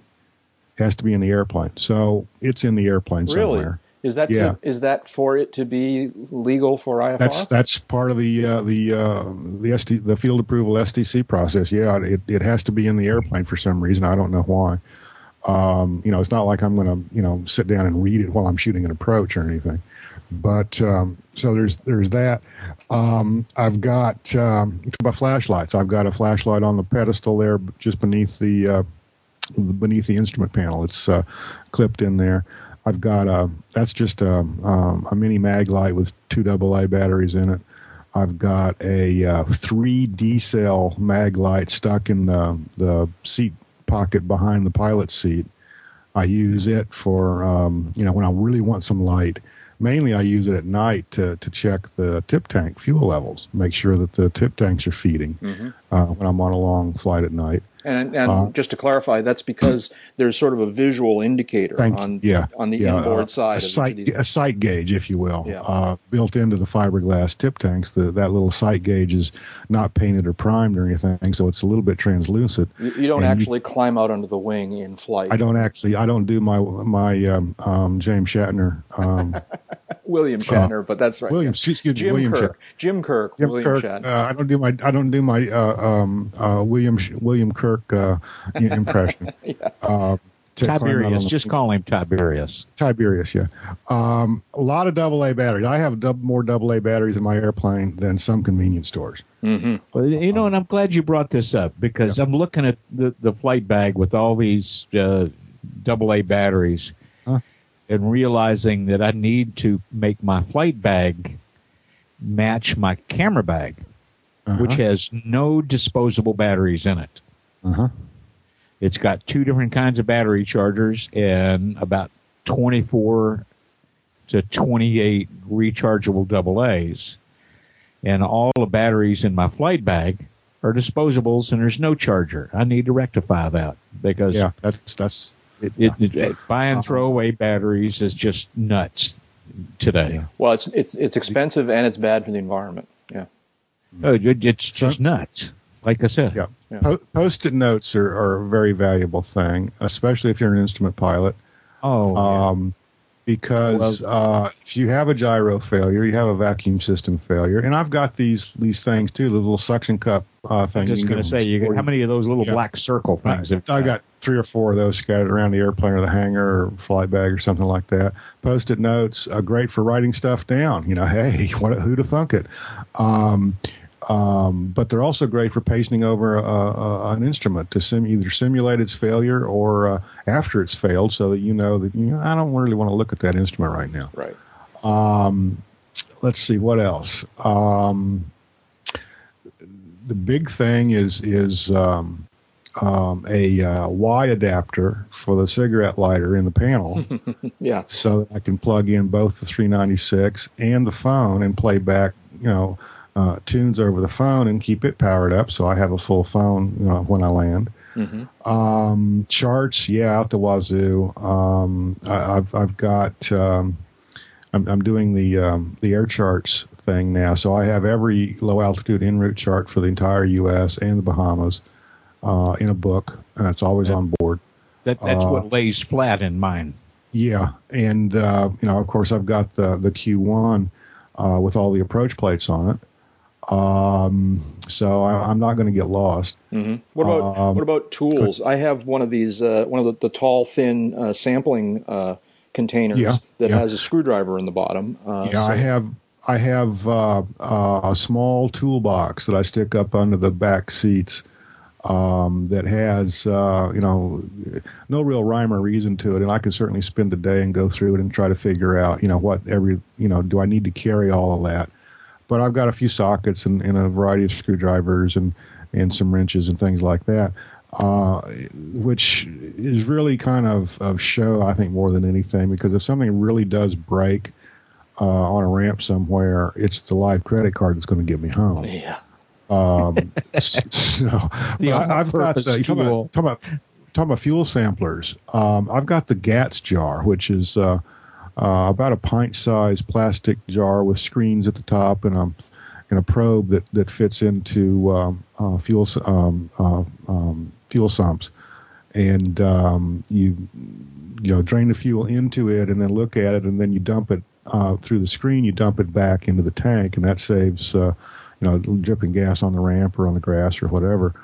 has to be in the airplane, so it's in the airplane Really? somewhere. Is that Yeah. to, is that for it to be legal for IFR? That's that's part of the uh, the uh, the SD, the field approval STC process. Yeah, it it has to be in the airplane for some reason. I don't know why. Um, you know, it's not like I'm going to you know sit down and read it while I'm shooting an approach or anything. But um, so there's there's that. Um, I've got um, flashlights. I've got a flashlight on the pedestal there, just beneath the uh, beneath the instrument panel. It's uh, clipped in there. I've got a that's just a, um, a mini Maglite with two AA batteries in it. I've got a uh, three D cell Maglite stuck in the the seat pocket behind the pilot seat. I use it for um, you know when I really want some light. Mainly, I use it at night to to check the tip tank fuel levels, make sure that the tip tanks are feeding Mhm. uh, when I'm on a long flight at night. And, and Uh, just to clarify, that's because there's sort of a visual indicator Thank on yeah, on the yeah, inboard uh, side a of sight, a sight gauge, if you will, Yeah. uh, built into the fiberglass tip tanks. The, that little sight gauge is not painted or primed or anything, so it's a little bit translucent. You, you don't and you- actually climb out under the wing in flight. I don't actually, I don't do my my um, um, James Shatner, um, [laughs] William Shatner, but that's right. William, excuse me, Jim William Kirk. Shatner. Jim Kirk. Jim William Kirk. Shatner. Uh, I don't do my I don't do my uh, um, uh, William William Kirk uh, impression. [laughs] uh, to climb Tiberius. the- Just call him Tiberius. Tiberius, yeah. Um, a lot of double A batteries. I have dub- more double A batteries in my airplane than some convenience stores. Well, you know, and I'm glad you brought this up because I'm looking at the, the flight bag with all these uh, AA batteries Huh. And realizing that I need to make my flight bag match my camera bag, Uh-huh. which has no disposable batteries in it. Uh-huh. It's got two different kinds of battery chargers and about 24 to 28 rechargeable double A's. And all the batteries in my flight bag are disposables and there's no charger. I need to rectify that because Yeah, that's that's it, it, it, buying throwaway batteries is just nuts today. Yeah. Well, it's it's it's expensive and it's bad for the environment. Yeah. Oh, it's just So- nuts. Like I said, yeah. Yeah. Po- post-it notes are, are a very valuable thing, especially if you're an instrument pilot. oh, yeah. um, because uh, if you have a gyro failure, you have a vacuum system failure, and I've got these these things too, the little suction cup uh, I'm things. just going to say, you, them how many of those little Yeah. black circle things? I, have I got three or four of those scattered around the airplane or the hangar or flight bag or something like that. Post-it notes, are great for writing stuff down. You know, hey, [laughs] what, who to thunk it? Um, um, but they're also great for pasting over a, a, an instrument to sim, either simulate its failure or uh, after it's failed, so that you know that you know, I don't really want to look at that instrument right now. Right. Um, let's see what else. Um, the big thing is is um, um, a uh, Y adapter for the cigarette lighter in the panel, [laughs] Yeah. so that I can plug in both the 396 and the phone and play back, you know, uh, tunes over the phone and keep it powered up, so I have a full phone you know, when I land. hmm Um, charts, yeah, out the wazoo. Um, I, I've I've got um, I'm, I'm doing the um, the air charts thing now, so I have every low altitude en route chart for the entire U.S. and the Bahamas uh, in a book, and it's always Yeah. on board. That, that's Uh, what lays flat in mine. Yeah, and uh, you know, of course, I've got the the Q1 uh, with all the approach plates on it. Um, so I, I'm not going to get lost. hmm What about Um, what about tools? I have one of these, uh, one of the, the tall, thin uh, sampling uh, containers Yeah, that yeah. has a screwdriver in the bottom. Uh, Yeah, so- I have I have uh, uh, a small toolbox that I stick up under the back seats um, that has uh, you know no real rhyme or reason to it, and I can certainly spend a day and go through it and try to figure out you know what every you know do I need to carry all of that. But I've got a few sockets and, and a variety of screwdrivers and and some wrenches and things like that. Uh, which is really kind of, of show, I think, more than anything, because if something really does break, uh, on a ramp somewhere, it's the live credit card that's going to get me home. yeah. Um, [laughs] so, The I, have got the you talking about, talking about talking about fuel samplers. Um, I've got the GATS jar, which is uh, uh, about a pint-sized plastic jar with screens at the top and a and a probe that that fits into um, uh, fuel um, uh, um, fuel sumps, and um, you you know drain the fuel into it and then look at it and then you dump it uh, through the screen. You dump it back into the tank, and that saves uh, you know dripping gas on the ramp or on the grass or whatever.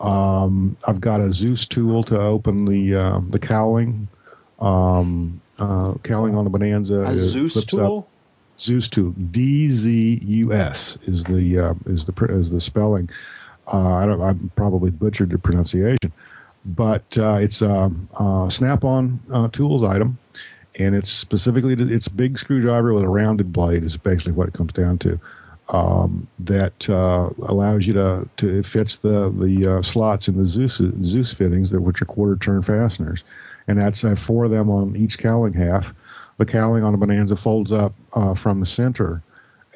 Um, I've got a Dzus tool to open the uh, the cowling. Um, uh, cowling on the Bonanza. A Dzus flips up. tool. Dzus tool. D Z U S is the uh, is the is the spelling. Uh, I don't. I probably butchered the pronunciation, but uh, it's a, a Snap-on uh, tools item, and it's specifically it's big screwdriver with a rounded blade. Is basically what it comes down to. Um, that uh, allows you to to it fits the the uh, slots in the Dzus Dzus fittings that which are quarter turn fasteners, and that's I have four of them on each cowling half. The cowling on a Bonanza folds up uh, from the center,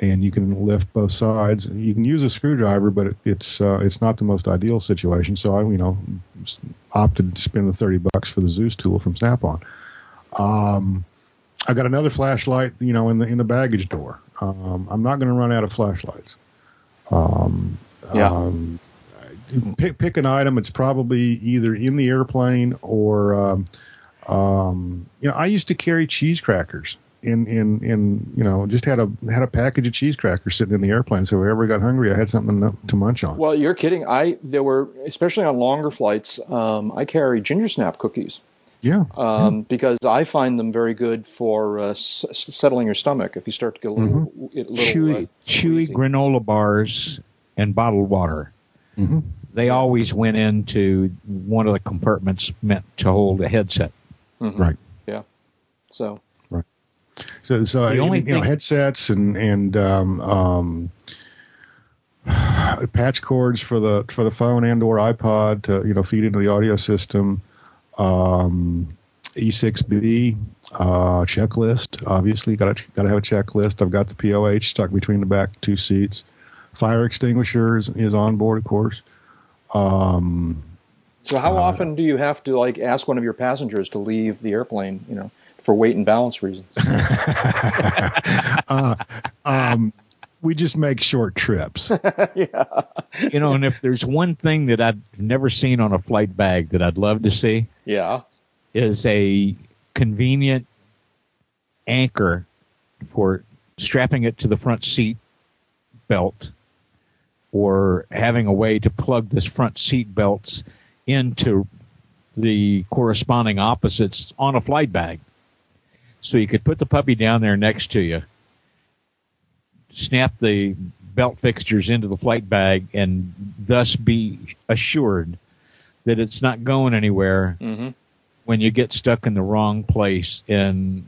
and you can lift both sides. You can use a screwdriver, but it, it's uh, it's not the most ideal situation. So I, you know, opted to spend the thirty bucks for the Dzus tool from Snap-on. Um, I got another flashlight, you know, in the in the baggage door. Um, I'm not going to run out of flashlights. Um, Yeah. um, pick pick an item. It's probably either in the airplane or, um, um, you know, I used to carry cheese crackers. In, in, in you know just had a had a package of cheese crackers sitting in the airplane so if I got hungry I had something to, to munch on. Well, you're kidding. I there were especially on longer flights. Um, I carry ginger snap cookies yeah, um, because I find them very good for uh, s- s- settling your stomach if you start to get a little, a little chewy, uh, chewy queasy. granola bars and bottled water. Mhm. They always went into one of the compartments meant to hold a headset. right. Yeah. So Right. So, so The only you know, headsets and and um, um, [sighs] patch cords for the for the phone and or iPod to you know feed into the audio system. Um, E6B uh, checklist. Obviously, got to got to have a checklist. I've got the POH stuck between the back two seats. Fire extinguisher is, is on board, of course. Um, so how often do you have to like ask one of your passengers to leave the airplane? You know, for weight and balance reasons. [laughs] uh, um, we just make short trips. [laughs] You know, and if there's one thing that I've never seen on a flight bag that I'd love to see Yeah. is a convenient anchor for strapping it to the front seat belt or having a way to plug this front seat belts into the corresponding opposites on a flight bag. So you could put the puppy down there next to you, snap the belt fixtures into the flight bag, and thus be assured that it's not going anywhere hmm when you get stuck in the wrong place and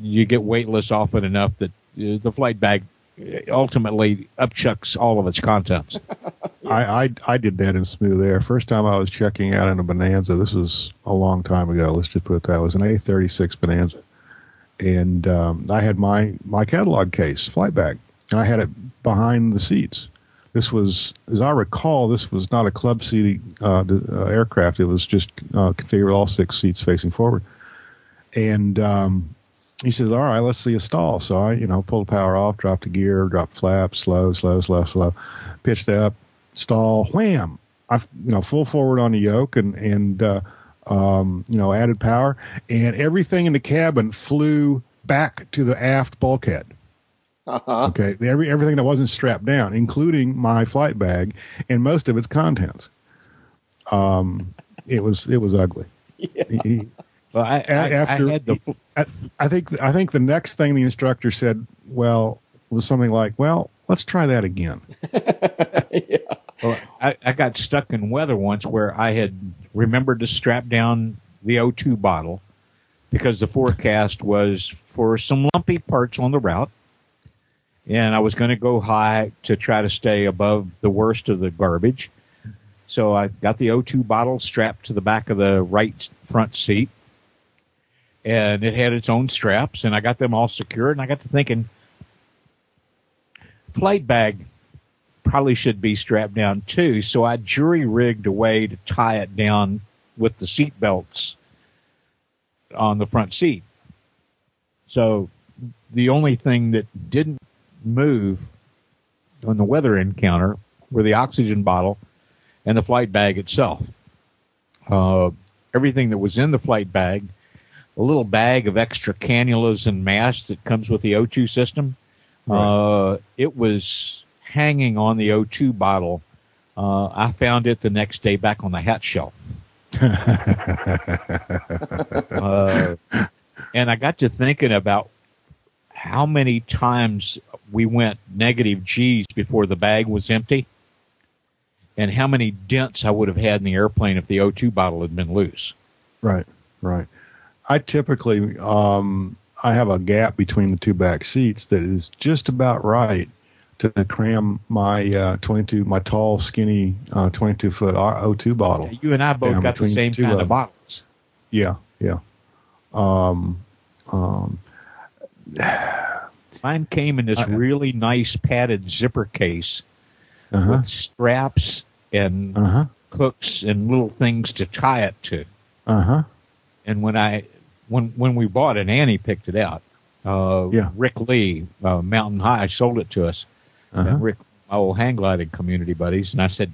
you get weightless off it enough that uh, the flight bag uh, ultimately upchucks all of its contents. [laughs] I, I I did that in smooth air. First time I was checking out in a Bonanza. This was a long time ago. Let's just put it that way. it was an A36 Bonanza, and um, I had my my catalog case flight bag, and I had it behind the seats. This was, as I recall, this was not a club seating uh, uh, aircraft. It was just uh, configured all six seats facing forward, and um, he says, "All right, let's see a stall." So I, you know, pulled the power off, dropped the gear, dropped flaps, slow, slow, slow, slow, pitch pitched up, stall, wham! I, you know, full forward on the yoke and and uh, um, you know, added power, and everything in the cabin flew back to the aft bulkhead. Uh-huh. Okay, every everything that wasn't strapped down, including my flight bag and most of its contents. Um, it was it was ugly. He- Well, I, A- I, after I the I, I think I think the next thing the instructor said, well, was something like, "Well, let's try that again." [laughs] Well, I, I got stuck in weather once where I had remembered to strap down the O2 bottle because the forecast was for some lumpy parts on the route. And I was going to go high to try to stay above the worst of the garbage. So I got the O2 bottle strapped to the back of the right front seat. And it had its own straps, and I got them all secured. And I got to thinking, flight bag probably should be strapped down too. So I jury rigged a way to tie it down with the seat belts on the front seat. So the only thing that didn't move on the weather encounter were the oxygen bottle and the flight bag itself. Uh, everything that was in the flight bag, a little bag of extra cannulas and masks that comes with the O2 system, uh, it was hanging on the O2 bottle. Uh, I found it the next day back on the hat shelf. [laughs] uh, and I got to thinking about how many times we went negative G's before the bag was empty, and how many dents I would have had in the airplane if the O2 bottle had been loose. Right, right. I typically um, I have a gap between the two back seats that is just about right to cram my uh, 22 my tall skinny uh, 22 foot O2 bottle. You and I both got the same kind of bottles. Yeah, yeah. Um, um, [sighs] Mine came in this I- really nice padded zipper case uh-huh, with straps and uh-huh, hooks and little things to tie it to. uh-huh. And when I when when we bought it, Annie picked it out. Uh, Yeah. Rick Lee, uh, Mountain High, sold it to us. Uh-huh. Rick, my old hang gliding community buddies, and I said,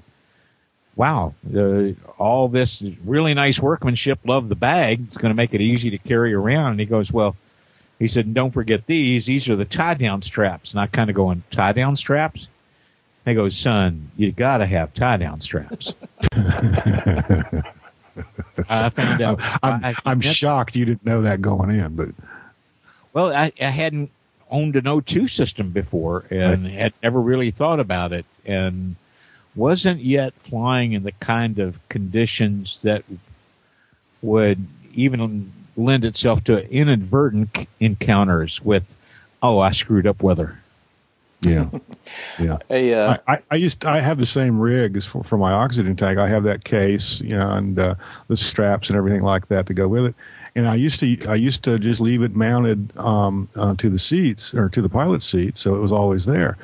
"Wow, uh, all this really nice workmanship. Love the bag. It's going to make it easy to carry around." And he goes, "Well." He said, "Don't forget these. These are the tie down straps." And I kind of going, "Tie down straps?" He goes, "Son, you got to have tie down straps." [laughs] I found out. I'm, I- I'm that's- shocked you didn't know that going in, but Well, I, I hadn't owned an O2 system before and had never really thought about it and wasn't yet flying in the kind of conditions that would even lend itself to inadvertent encounters with, oh, I screwed up weather. yeah, [laughs] yeah. A, uh, I, I, I used I have the same rig as for, for my oxygen tank. I have that case, you know, and uh, the straps and everything like that to go with it. And I used to I used to just leave it mounted um, uh, to the seats or to the pilot seat, so it was always there.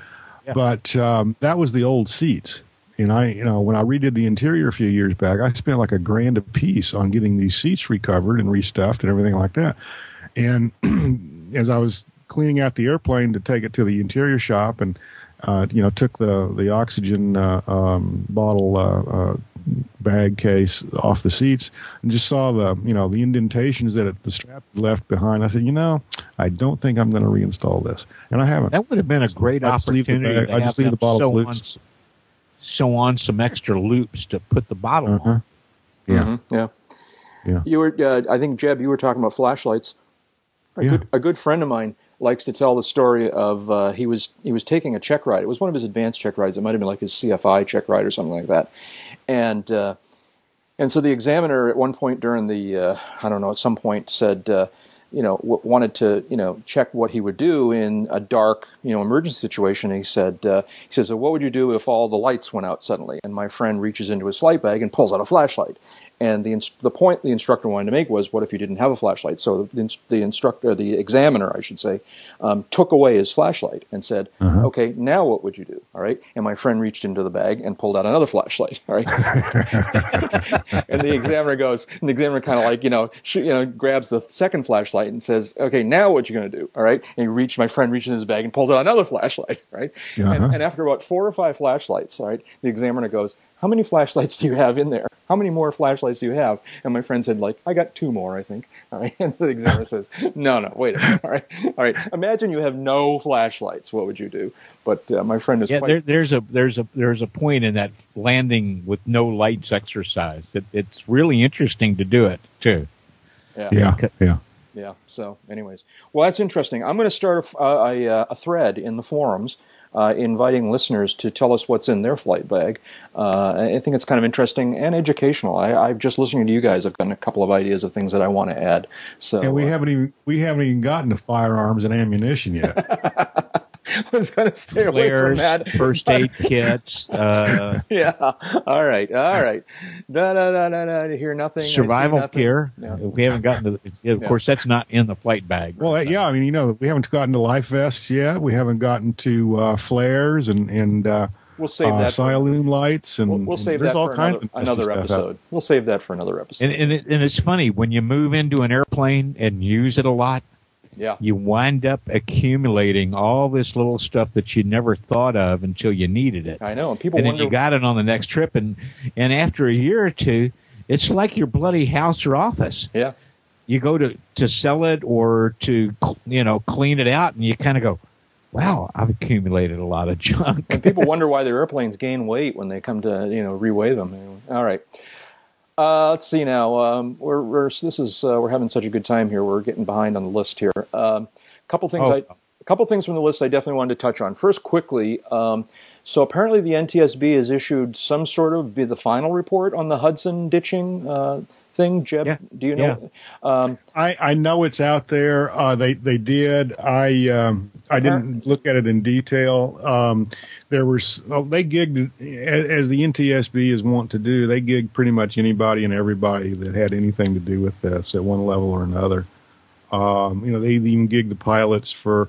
But um, that was the old seats. And I, you know, when I redid the interior a few years back, I spent like a grand a piece on getting these seats recovered and restuffed and everything like that. And [clears throat] as I was cleaning out the airplane to take it to the interior shop and uh, you know took the the oxygen uh, um, bottle uh, uh, bag case off the seats and just saw the you know the indentations that it, the strap left behind. I said, you know, I don't think I'm going to reinstall this, and I haven't. That would have been a great I just leave the opportunity bag- I just leave the bottles sew loose. on, sew on some extra loops to put the bottle Uh-huh. on. Yeah. mhm, yeah. Yeah. You were, uh, I think, Jeb, you were talking about flashlights. A, Yeah. good, a good friend of mine likes to tell the story of uh, he was he was taking a check ride. It was one of his advanced check rides. It might have been like his CFI check ride or something like that. And uh, and so the examiner at one point during the uh, I don't know at some point said uh, you know w- wanted to you know check what he would do in a dark you know emergency situation. And he said uh, he says, so what would you do if all the lights went out suddenly? And my friend reaches into his flight bag and pulls out a flashlight. And the inst- the point the instructor wanted to make was, what if you didn't have a flashlight? So the, inst- the instructor, the examiner, I should say, um, took away his flashlight and said, "Okay, now what would you do?" All right. And my friend reached into the bag and pulled out another [laughs] flashlight. All right. [laughs] [laughs] and the examiner goes, and the examiner kind of like you know, sh- you know, grabs the second flashlight and says, "Okay, now what you going to do?" All right. And he reached, my friend reached in his bag and pulls out another flashlight. Right. Uh-huh. And, and after about four or five flashlights, all right, the examiner goes, how many flashlights do you have in there? How many more flashlights do you have? And my friend said, like, I got two more, I think. [laughs] All right. And the examiner says, no, no, wait a minute. [laughs] All right. All right. Imagine you have no flashlights. What would you do? But uh, my friend is Yeah, quite. there, there's a there's a there's a point in that landing with no lights exercise. It, it's really interesting to do it too. yeah. Yeah, yeah. Yeah. So, anyways, well, that's interesting. I'm going to start a, f- uh, a, uh, a thread in the forums, uh, inviting listeners to tell us what's in their flight bag. Uh, I think it's kind of interesting and educational. I, I've just listening to you guys. I've gotten a couple of ideas of things that I want to add. So, And we uh, haven't even we haven't even gotten to firearms and ammunition yet. [laughs] I [laughs] was going to stay away from that. first aid [laughs] kits, uh, yeah. All right. All right. Da da da da da. You hear nothing. Survival nothing. gear. Yeah. We haven't gotten to. The, of Yeah. course, that's not in the flight bag. well, yeah, I mean, you know, we haven't gotten to life vests yet. We haven't gotten to uh, flares and and uh, We'll save uh, that. For, Cyalume lights and we'll, we'll save there's that all for kinds another, of another stuff out episode. We'll save that for another episode. And and, it, and it's funny when you move into an airplane and use it a lot, yeah. you wind up accumulating all this little stuff that you never thought of until you needed it. I know. And people and then you got it on the next trip, and and after a year or two, it's like your bloody house or office. yeah. You go to to sell it or to you know clean it out, and you kind of go, "Wow, I've accumulated a lot of junk." and people [laughs] wonder why their airplanes gain weight when they come to you know reweigh them. All right, uh, let's see now. Um, we're, we're this is uh, we're having such a good time here. We're getting behind on the list here. A um, couple things Oh. I a couple things from the list I definitely wanted to touch on. First, quickly. Um, so apparently the NTSB has issued some sort of be the final report on the Hudson ditching uh, thing. Jeb, Yeah. do you know? Um, I, I know it's out there. Uh, they they did. I um, I didn't look at it in detail. Um, there was well, they gigged as, as the NTSB is wont to do. They gigged pretty much anybody and everybody that had anything to do with this at one level or another. Um, you know, they even gigged the pilots for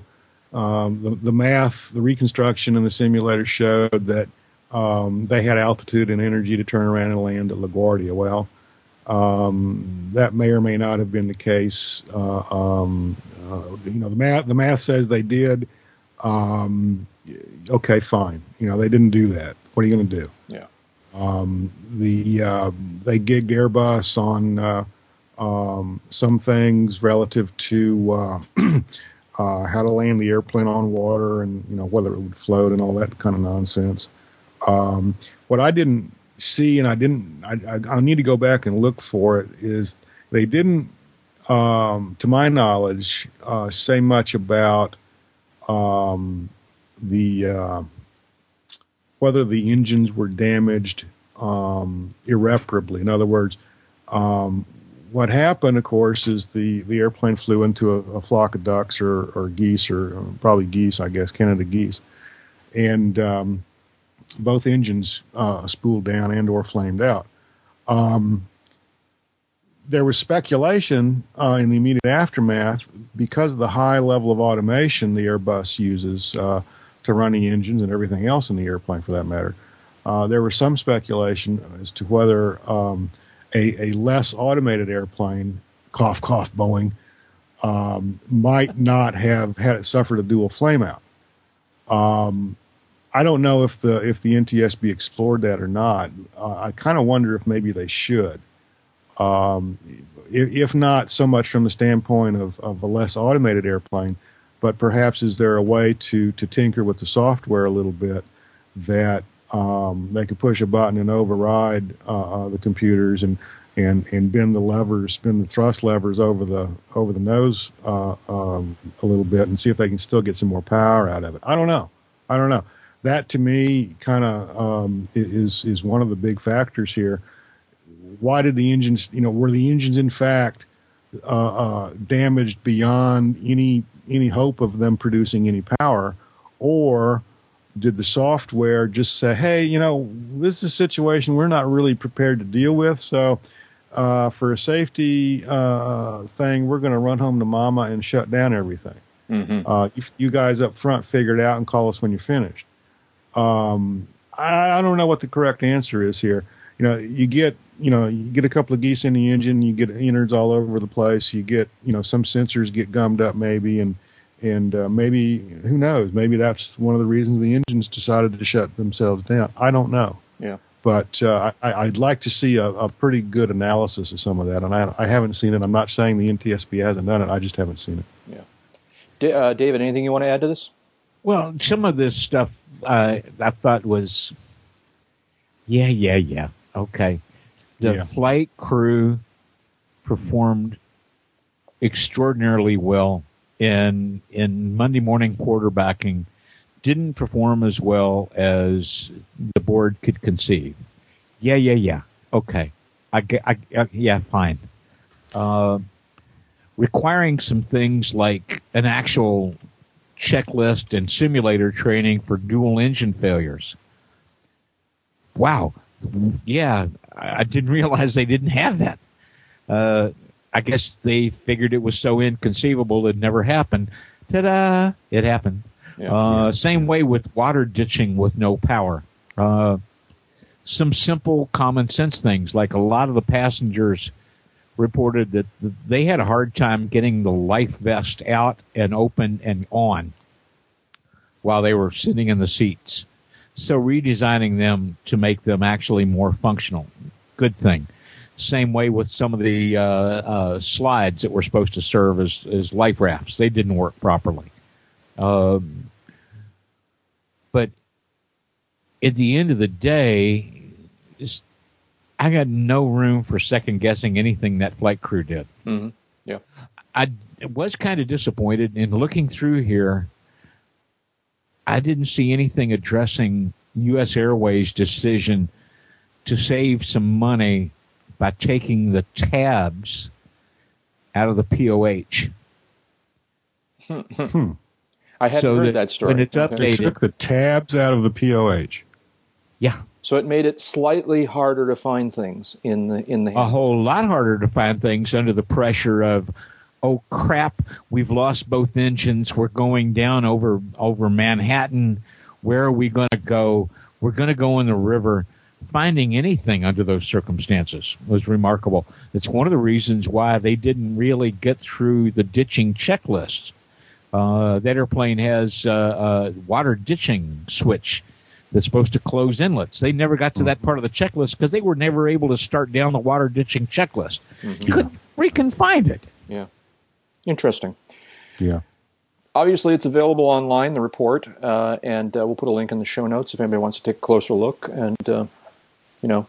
um, the the math, the reconstruction, and the simulator showed that um, they had altitude and energy to turn around and land at LaGuardia. Well. Um, that may or may not have been the case. Uh, um, uh, you know, the math the math says they did. Um, okay, fine. You know, they didn't do that. What are you going to do? yeah. Um, the uh, they gigged Airbus on uh, um, some things relative to uh, [clears throat] uh, how to land the airplane on water and you know whether it would float and all that kind of nonsense. Um, what I didn't see and I didn't I, I, need to go back and look for it is they didn't um, to my knowledge uh, say much about um, the uh, whether the engines were damaged um, irreparably. In other words, um, what happened, of course, is the, the airplane flew into a, a flock of ducks or, or geese, or uh, probably geese, I guess, Canada geese, and um, both engines uh, spooled down and or flamed out. Um, there was speculation uh, in the immediate aftermath because of the high level of automation the Airbus uses uh, to the engines and everything else in the airplane, for that matter. Uh, there was some speculation as to whether um, a, a less automated airplane, cough cough Boeing, um, might not have had it suffered a dual flameout. Um, I don't know if the if the NTSB explored that or not. Uh, I kind of wonder if maybe they should. Um, if, if not so much from the standpoint of, of a less automated airplane, but perhaps is there a way to to tinker with the software a little bit that um, they could push a button and override uh, uh, the computers and and and bend the levers, bend the thrust levers over the over the nose uh, um, a little bit and see if they can still get some more power out of it. I don't know. I don't know. That to me kind of um, is is one of the big factors here. Why did the engines? You know, were the engines in fact uh, uh, damaged beyond any any hope of them producing any power, or did the software just say, "Hey, you know, this is a situation we're not really prepared to deal with, so uh, for a safety uh, thing, we're going to run home to mama and shut down everything. hmm Uh, you, you guys up front figure it out and call us when you're finished." Um, I, I don't know what the correct answer is here. You know, you get you know you get a couple of geese in the engine, you get innards all over the place, you get you know some sensors get gummed up maybe, and and uh, maybe who knows? Maybe that's one of the reasons the engines decided to shut themselves down. I don't know. Yeah. but uh, I, I'd like to see a, a pretty good analysis of some of that, and I, I haven't seen it. I'm not saying the NTSB hasn't done it. I just haven't seen it. Da- uh, David, anything you want to add to this? Well, some of this stuff uh, I thought was, yeah, yeah, yeah, okay. The Yeah. flight crew performed extraordinarily well in in Monday morning quarterbacking. Didn't perform as well as the board could conceive. Yeah, yeah, yeah. Okay, I, I, I yeah, fine. Uh, requiring some things like an actual checklist and simulator training for dual engine failures. Wow. Yeah, I didn't realize they didn't have that. Uh, I guess they figured it was so inconceivable it never happened. Ta-da! It happened. Yeah. Uh, Same way with water ditching with no power. Uh, some simple common sense things like a lot of the passengers reported that they had a hard time getting the life vest out and open and on while they were sitting in the seats. So redesigning them to make them actually more functional. Good thing. Same way with some of the uh, uh, slides that were supposed to serve as, as life rafts. They didn't work properly. Um, but at the end of the day, I got no room for second guessing anything that flight crew did. Mhm. Yeah. I was kind of disappointed in looking through here. I didn't see anything addressing U.S. Airways' decision to save some money by taking the tabs out of the POH. I hadn't So heard that that story. when it's Okay. They took the tabs out of the POH. Yeah, So it made it slightly harder to find things in the in the a hand. whole lot harder to find things under the pressure of oh crap we've lost both engines. We're going down over over manhattan. Where are we going to go? We're going to go in the river. Finding anything under those circumstances was remarkable. It's one of the reasons why they didn't really get through the ditching checklists. Uh, that airplane has uh, a water ditching switch that's supposed to close inlets. They never got to that part of the checklist because they were never able to start down the water ditching checklist. You couldn't freaking find it. Yeah. Interesting. Yeah. Obviously, it's available online, the report, uh, and uh, we'll put a link in the show notes if anybody wants to take a closer look. And, uh, you know,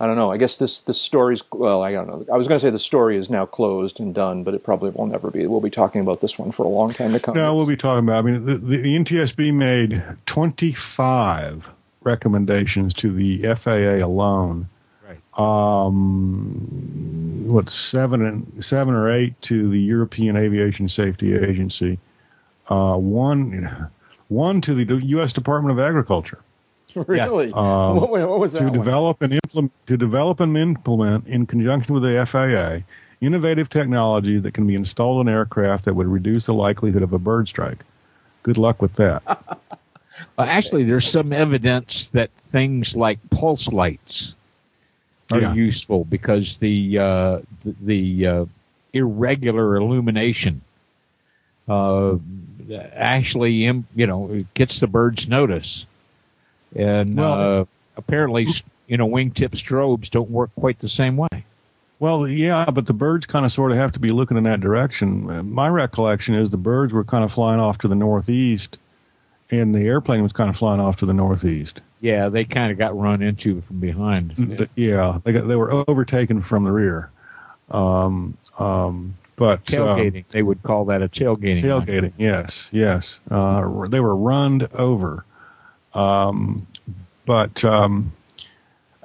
I don't know. I guess this, this story's, well, I don't know. I was going to say the story is now closed and done, but it probably will never be. We'll be talking about this one for a long time to come. No, we'll be talking about. I mean, the, the, the NTSB made 25 recommendations to the FAA alone. Right. Um, what seven and seven or eight to the European Aviation Safety Agency. Uh, one, one to the U.S. Department of Agriculture [laughs] really? Um, what, what was that? to one? develop and implement to develop and implement in conjunction with the FAA innovative technology that can be installed in aircraft that would reduce the likelihood of a bird strike. Good luck with that. [laughs] Uh, actually, there's some evidence that things like pulse lights are Yeah. useful because the uh, the, the uh, irregular illumination uh, actually, you know, gets the birds notice, and Well- uh, apparently, you know, wingtip strobes don't work quite the same way. Well, yeah, but the birds kind of sort of have to be looking in that direction. My recollection is the birds were kind of flying off to the northeast, and the airplane was kind of flying off to the northeast. Yeah, they kind of got run into from behind. Th- Yeah, they got, they were overtaken from the rear. Um, um, but um, Tailgating, they would call that a tailgating. tailgating, yes, yes. Uh, they were runned over. Um, but um,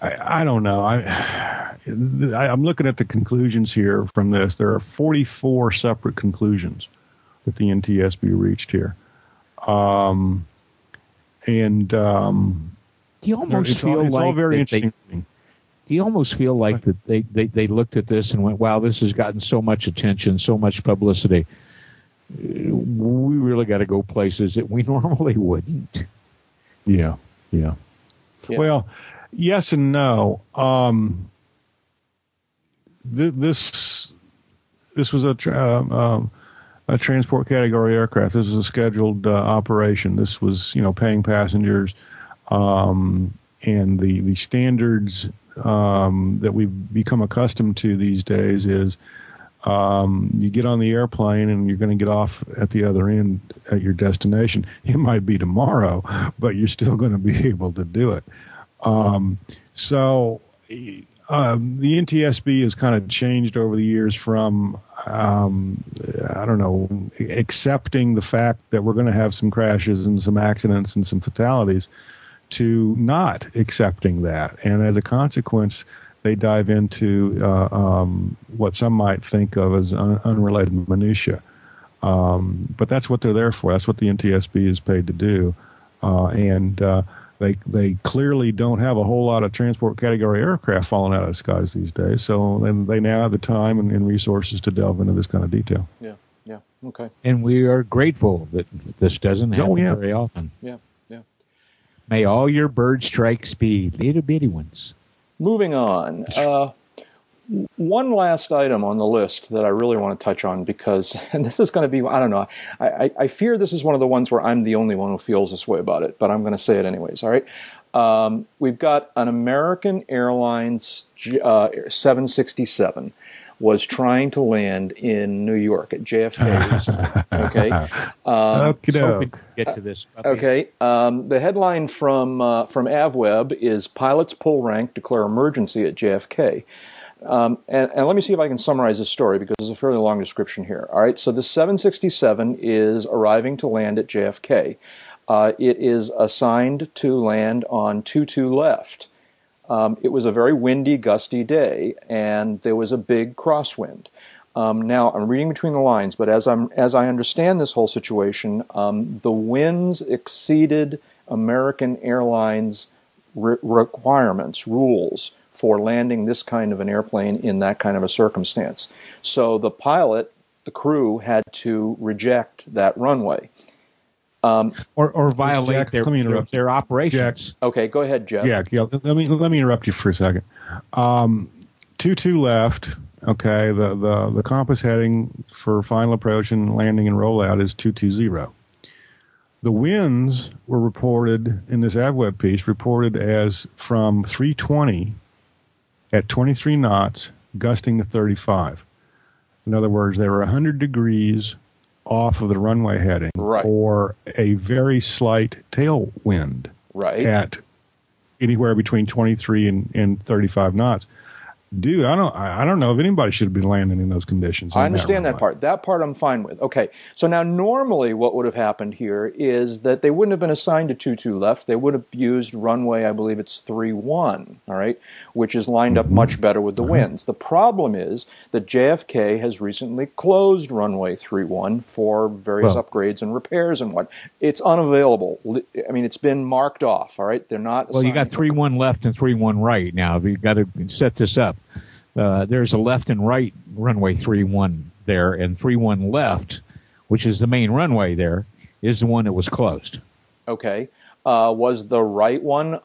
I, I don't know. [sighs] I, I'm looking at the conclusions here from this. There are 44 separate conclusions that the NTSB reached here. Um, and um, Do you almost it's, feel all, it's like all very that they- interesting. do you almost feel like that they, they, they looked at this and went, wow, this has gotten so much attention, so much publicity. Uh, We really got to go places that we [laughs] normally wouldn't. Yeah, yeah. Yeah. Well, yes and no. Um, th- this this was a tra- um, um, a transport category aircraft. This was a scheduled uh, operation. This was you know paying passengers, um, and the the standards um, that we've become accustomed to these days is um, you get on the airplane and you're going to get off at the other end at your destination. [laughs] It might be tomorrow, but you're still going to be [laughs] able to do it. Um, so um, the NTSB has kind of changed over the years from um, I don't know accepting the fact that we're going to have some crashes and some accidents and some fatalities to not accepting that, and as a consequence, they dive into uh, um, what some might think of as un- unrelated minutia. Um, but that's what they're there for. That's what the NTSB is paid to do, uh, and uh, they they clearly don't have a whole lot of transport category aircraft falling out of the skies these days. So and they now have the time and, and resources to delve into this kind of detail. Yeah, yeah, okay. And we are grateful that this doesn't happen Oh, yeah. very often. Yeah, yeah. May all your bird strikes be little bitty ones. Moving on. Uh, one last item on the list that I really want to touch on because, [laughs] and this is going to be, I don't know, I, I, I fear this is one of the ones where I'm the only one who feels this way about it, but I'm going to say it anyways, all right? Um, we've got an American Airlines uh, 767 was trying to land in New York at JFK's. okay. [laughs] Um, Okey-doke. Hoping to get to this. Okay. Um, the headline from uh, from AvWeb is "Pilots pull rank, declare emergency at JFK." Um, and, and let me see if I can summarize this story because there's a fairly long description here. All right. So the 767 is arriving to land at JFK. Uh, it is assigned to land on 22 left. Um, it was a very windy, gusty day, and there was a big crosswind. Um, now I'm reading between the lines, but as I'm as I understand this whole situation, um, the winds exceeded American Airlines re- requirements, rules for landing this kind of an airplane in that kind of a circumstance. So the pilot, the crew, had to reject that runway. Or, or violate Jack, their, let me interrupt their operations. Okay, go ahead, Jeff. Yeah, yeah. Let me let me interrupt you for a second. Um, two two left. Okay, the, the the compass heading for final approach and landing and rollout is two two zero. The winds were reported in this AvWeb piece reported as from 320 at 23 knots, gusting to 35. In other words, they were 100 degrees off of the runway heading, Right. or a very slight tailwind Right. at anywhere between 23 and, and 35 knots. Dude, I don't I don't know if anybody should have been landing in those conditions. I understand that runway. part. That part I'm fine with. Okay. So now normally what would have happened here is that they wouldn't have been assigned to 2-2 left. They would have used runway, I believe it's 3-1, all right, which is lined Mm-hmm. up much better with the winds. The problem is that JFK has recently closed runway 3-1 for various Well- upgrades and repairs and what. It's unavailable. I mean, it's been marked off, all right? They're not Well, you got three one left and three one right now. you've got to set this up. Uh, there's a left and right runway three one there, and three one left, which is the main runway there, is the one that was closed. Okay. Uh, was the right one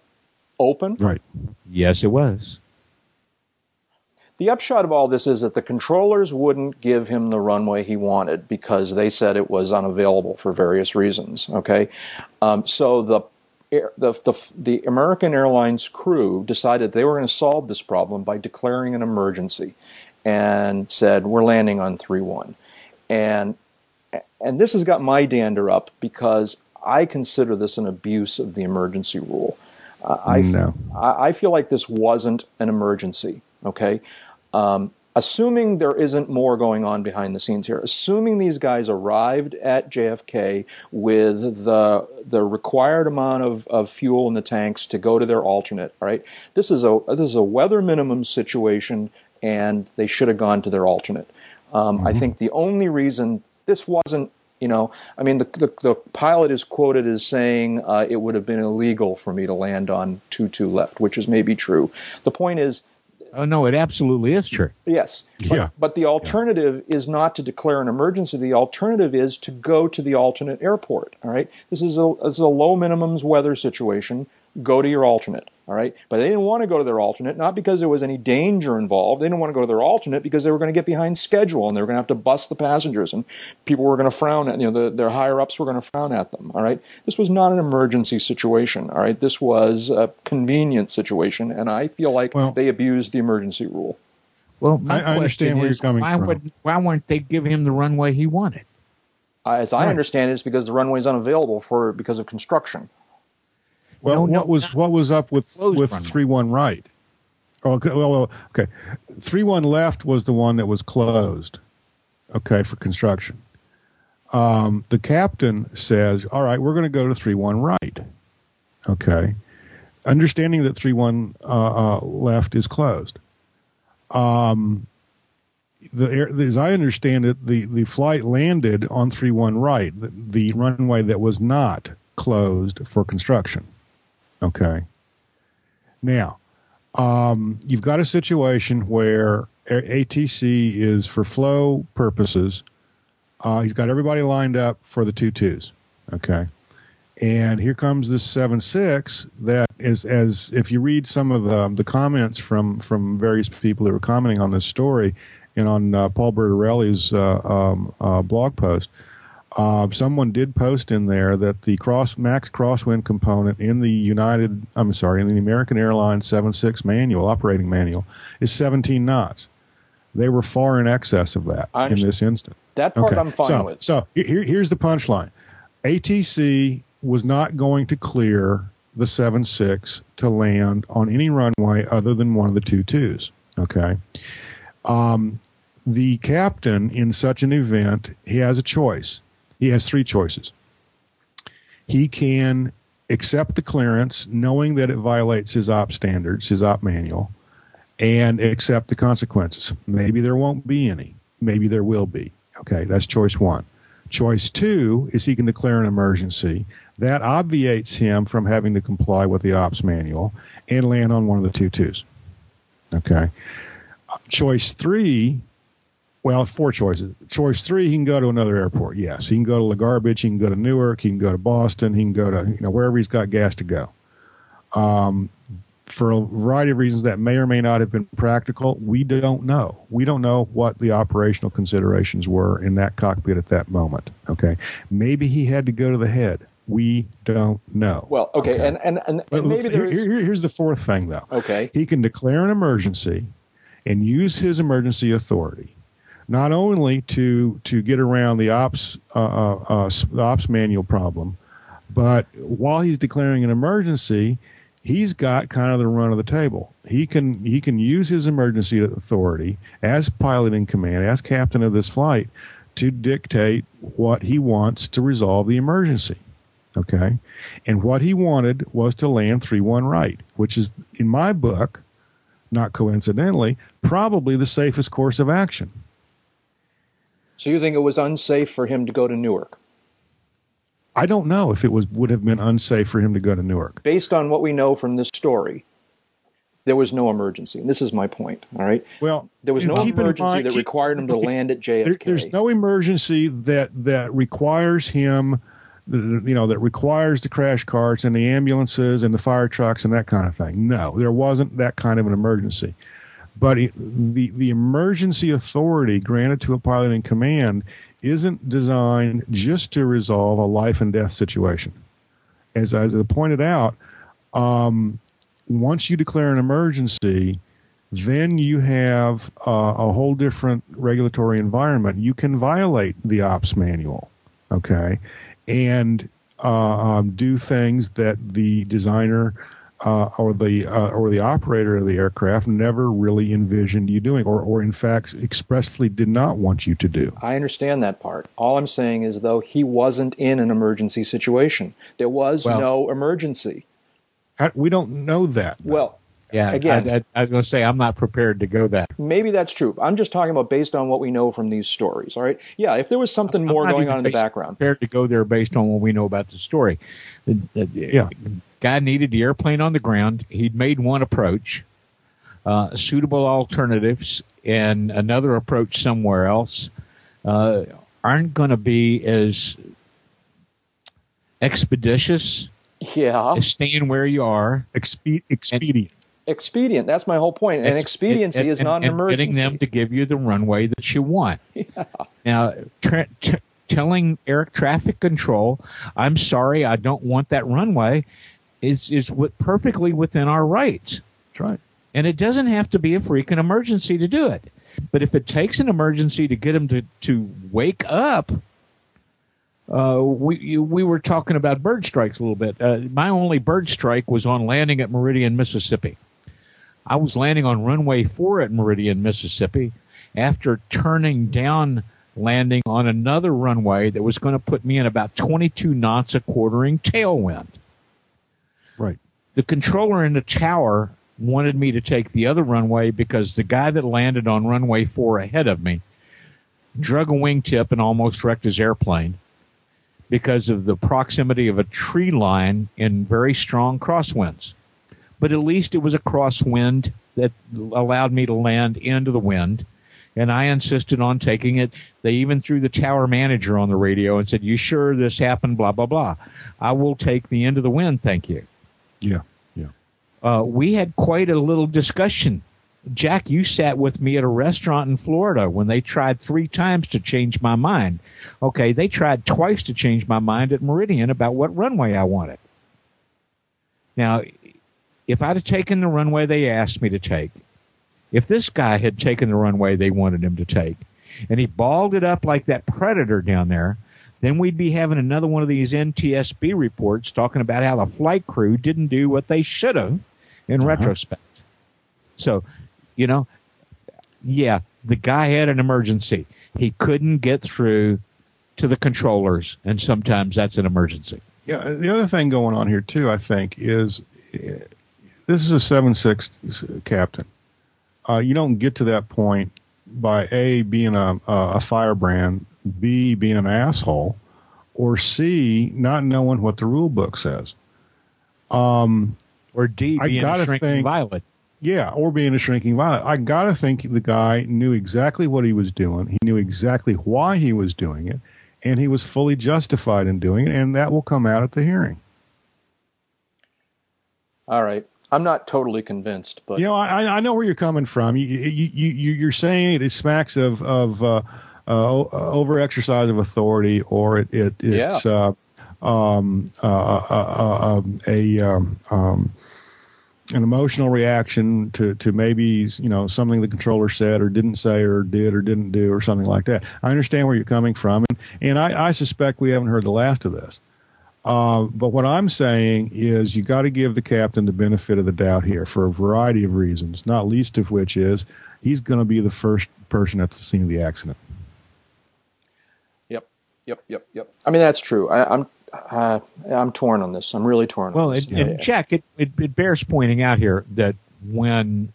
open? Right. Yes, it was. The upshot of all this is that the controllers wouldn't give him the runway he wanted because they said it was unavailable for various reasons. Okay, um, so the, the the the American Airlines crew decided they were going to solve this problem by declaring an emergency, and said we're landing on three one, and and this has got my dander up because I consider this an abuse of the emergency rule. Uh, I, No. I I feel like this wasn't an emergency. Okay, um, assuming there isn't more going on behind the scenes here, assuming these guys arrived at JFK with the the required amount of, of fuel in the tanks to go to their alternate. right? this is a this is a weather minimum situation, and they should have gone to their alternate. Um, I think the only reason this wasn't you know, I mean, the, the, the pilot is quoted as saying uh, it would have been illegal for me to land on 2 2 left, which is maybe true. The point is, Oh no, it absolutely is true. yes. But, Yeah. but the alternative is not to declare an emergency. The alternative is to go to the alternate airport. All right. This is a, this is a low minimums weather situation. Go to your alternate. All right, but they didn't want to go to their alternate, not because there was any danger involved. They didn't want to go to their alternate because they were going to get behind schedule and they were going to have to bust the passengers, and people were going to frown at you know the, their higher ups were going to frown at them. All right, this was not an emergency situation. All right, this was a convenient situation, and I feel like Well- they abused the emergency rule. Well, I- I understand question where you're coming why from. Would, why weren't they giving him the runway he wanted? Uh, as I Right. understand it, it's because the runway is unavailable for because of construction. Well, No, no, what was not- what was up with with runway. three one right? Oh, okay, well, well, okay. Three one left was the one that was closed. Okay, for construction. Um, the captain says, "All right, we're going to go to three one right." Okay, understanding that three one uh, uh, left is closed. Um, the air, as I understand it, the, the flight landed on three one right, the, the runway that was not closed for construction. Okay. Now, um, you've got a situation where ATC is for flow purposes. Uh, he's got everybody lined up for the two twos. Okay. And here comes this seven six that is as if you read some of the the comments from from various people who were commenting on this story and on uh, Paul Bertorelli's uh, um, uh, blog post, uh, someone did post in there that the cross max crosswind component in the United, I'm sorry, in the American Airlines 76 manual, operating manual, is 17 knots. They were far in excess of that I in this instance. That part Okay, I'm fine so, with. So here, here's the punchline: ATC was not going to clear the 7.6 to land on any runway other than one of the two twos. Okay. Um, the captain in such an event, he has a choice. He has three choices. He can accept the clearance, knowing that it violates his op standards, his op manual, and accept the consequences. Maybe there won't be any. Maybe there will be. Okay, that's choice one. Choice two is he can declare an emergency. That obviates him from having to comply with the ops manual and land on one of the two twos. Okay. Choice three, well, four choices. Choice three, he can go to another airport. Yes, he can go to LaGarbage, he can go to Newark, he can go to Boston, he can go to you know wherever he's got gas to go. Um, for a variety of reasons that may or may not have been practical, we don't know. We don't know what the operational considerations were in that cockpit at that moment. Okay, maybe he had to go to the head. We don't know. Well, okay, and and, and, and maybe here- is here- here's the fourth thing, though. okay. He can declare an emergency and use his emergency authority not only to to get around the ops uh, uh, uh, the ops manual problem, but while he's declaring an emergency, he's got kind of the run of the table. He can he can use his emergency authority as pilot in command, as captain of this flight, to dictate what he wants to resolve the emergency. Okay, and what he wanted was to land three one right, which is in my book, not coincidentally, probably the safest course of action. So you think it was unsafe for him to go to Newark? I don't know if it was would have been unsafe for him to go to Newark. Based on what we know from this story, there was no emergency. And this is my point. All right. Well, There was no emergency mind- that keep- required him to okay, land at there- JFK. there's no emergency that that requires him, you know, that requires the crash carts and the ambulances and the fire trucks and that kind of thing. No, there wasn't that kind of an emergency. But the the emergency authority granted to a pilot in command isn't designed just to resolve a life and death situation. As I pointed out, um, once you declare an emergency, then you have uh, a whole different regulatory environment. You can violate the ops manual, okay, and uh, um, do things that the designer uh, or the uh, or the operator of the aircraft never really envisioned you doing, or or in fact expressly did not want you to do. I understand that part. All I'm saying is, though, he wasn't in an emergency situation. There was Well- no emergency. How- We don't know that. Well, Yeah, Again- I, I, I was going to say I'm not prepared to go that. maybe that's true. I'm just talking about based on what we know from these stories. All right. Yeah. If there was something more I'm not going on in the background. Prepared to go there based on what we know about the story. The, the Yeah. guy needed the airplane on the ground. He'd made one approach, uh, suitable alternatives, and another approach somewhere else uh, aren't going to be as expeditious Yeah. staying where you are. Expe- expedient. Expedient. That's my whole point. And expediency is and- not an and emergency. Getting them to give you the runway that you want. [laughs] Now, tra- t- telling air traffic control, "I'm sorry, I don't want that runway," is is what perfectly within our rights. That's right. And it doesn't have to be a freaking emergency to do it. But if it takes an emergency to get them to, to wake up, uh, we you- we were talking about bird strikes a little bit. Uh, my only bird strike was on landing at Meridian, Mississippi. I was landing on runway four at Meridian, Mississippi, after turning down landing on another runway that was going to put me in about 22 knots of quartering tailwind Right. the controller in the tower wanted me to take the other runway because the guy that landed on runway four ahead of me drug a wingtip and almost wrecked his airplane because of the proximity of a tree line in very strong crosswinds. But at least it was a crosswind that allowed me to land into the wind. And I insisted on taking it. They even threw the tower manager on the radio and said, You sure this happened? Blah, blah, blah. I will take the end of the wind, thank you Yeah. Yeah. uh, we had quite a little discussion. Jack, you sat with me at a restaurant in Florida when they tried three times to change my mind. Okay, they tried twice to change my mind at Meridian about what runway I wanted. Now, if I'd have taken the runway they asked me to take, if this guy had taken the runway they wanted him to take, and he balled it up like that predator down there, then we'd be having another one of these NTSB reports talking about how the flight crew didn't do what they should have in retrospect. So, you know, yeah, the guy had an emergency. He couldn't get through to the controllers, and sometimes that's an emergency. Yeah, the other thing going on here too, I think, is uh, this is a seven six captain. Uh, you don't get to that point by a being a a firebrand, b being an asshole, or c not knowing what the rule book says. Um, Or D I being a gotta shrinking think- violet. yeah, or being a shrinking violet. I gotta think the guy knew exactly what he was doing. He knew exactly why he was doing it, and he was fully justified in doing it, and that will come out at the hearing. All right. I'm not totally convinced, but You know, I, I know where you're coming from. You, you, you, you're saying it smacks of of uh, uh, over exercise of authority, or it, it it's uh, um, uh, uh, uh, um, a um, um, an emotional reaction to, to maybe you know something the controller said or didn't say or did or didn't do or something like that. I understand where you're coming from, and and I, I suspect we haven't heard the last of this. Uh, but what I'm saying is you got to give the captain the benefit of the doubt here for a variety of reasons, not least of which is he's going to be the first person at the scene of the accident. yep, yep, yep, yep. I mean, that's true. I, I'm uh, I'm torn on this. I'm really torn. Well, on this. and, and Jack, it, it, it bears pointing out here that when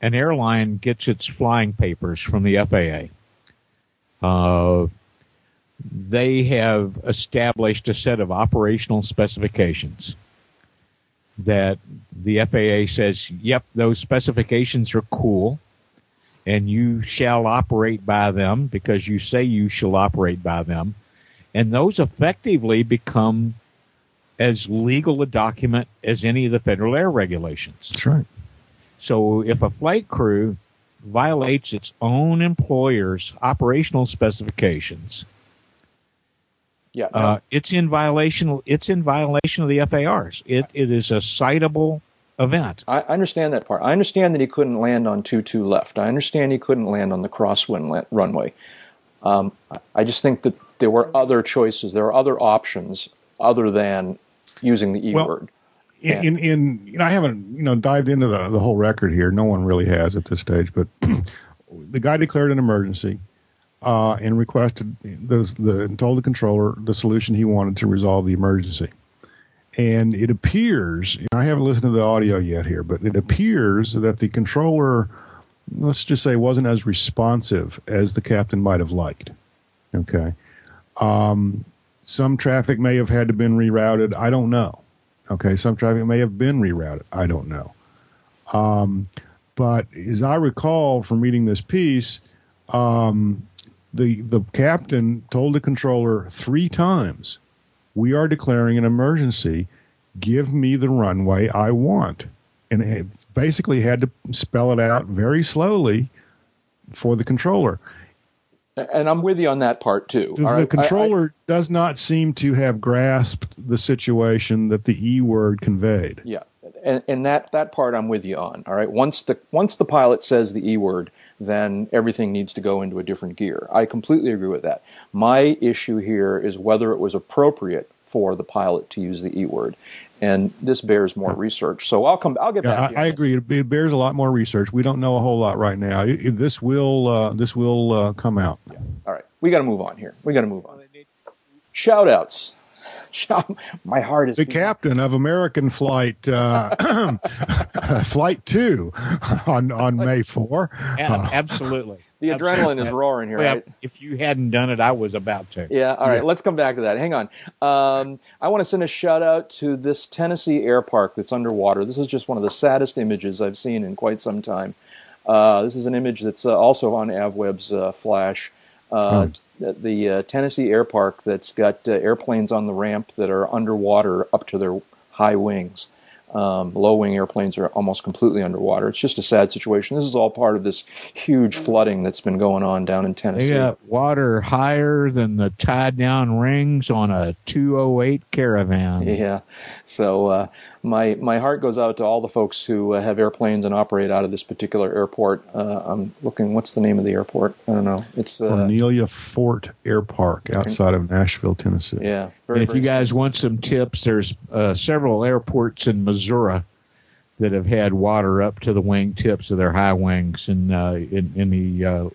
an airline gets its flying papers from the FAA, uh, they have established a set of operational specifications that the FAA says, yep, those specifications are cool, and you shall operate by them because you say you shall operate by them. And those effectively become as legal a document as any of the federal air regulations. That's right. So if a flight crew violates its own employer's operational specifications, yeah, uh, it's in violation. It's in violation of the FARs. It it is a citable event. I I understand that part. I understand that he couldn't land on two two left. I understand he couldn't land on the crosswind la- runway. Um, I- I just think that there were other choices. There are other options other than using the E Well, word. In, in, in you know, I haven't you know dived into the the whole record here. No one really has at this stage. But [clears throat] the guy declared an emergency uh, and requested those the and told the controller the solution he wanted to resolve the emergency. And it appears I haven't listened to the audio yet here, but it appears that the controller, let's just say, wasn't as responsive as the captain might have liked. Okay. Um, some traffic may have had to been rerouted. I don't know. Okay, some traffic may have been rerouted. I don't know. Um, but as I recall from reading this piece, um, the the captain told the controller three times, "We are declaring an emergency. give me the runway I want. And it basically had to spell it out very slowly for the controller. And I'm with you on that part too. The, right, I- controller does not seem to have grasped the situation that the E word conveyed. Yeah, and, and that that part I'm with you on. All right, once the once the pilot says the e word, then everything needs to go into a different gear. I completely agree with that. My issue here is whether it was appropriate for the pilot to use the e word, and this bears more research. So I'll come. I'll get Yeah, back. to you I, I agree. It, it bears a lot more research. We don't know a whole lot right now. It- it- this will uh, this will uh, come out. All right, we got to move on here. We got to move on. Shout outs. Shout, [laughs] my heart is The captain of American Flight uh, [coughs] [coughs] Flight Two on on May four. Yeah, absolutely. [laughs] The adrenaline is roaring here. Well, right? If you hadn't done it, I was about to. Yeah, all right, let's come back to that. Hang on. Um, I want to send a shout out to this Tennessee air park that's underwater. This is just one of the saddest images I've seen in quite some time. Uh, this is an image that's uh, also on AvWeb's uh, Flash. Uh, the the uh, Tennessee air park that's got uh, airplanes on the ramp that are underwater up to their high wings. Um, low wing airplanes are almost completely underwater. It's just a sad situation. This is all part of this huge flooding that's been going on down in Tennessee. They got water higher than the tied down rings on a 208 caravan. Yeah. So uh, my my heart goes out to all the folks who uh, have airplanes and operate out of this particular airport. Uh, I'm looking. What's the name of the airport? I don't know. It's uh, Cornelia Fort Air Park outside of Nashville, Tennessee. yeah. Very, And Very, if you guys want some tips, there's uh, several airports in Missouri that have had water up to the wing tips of their high wings in uh, in, in the uh,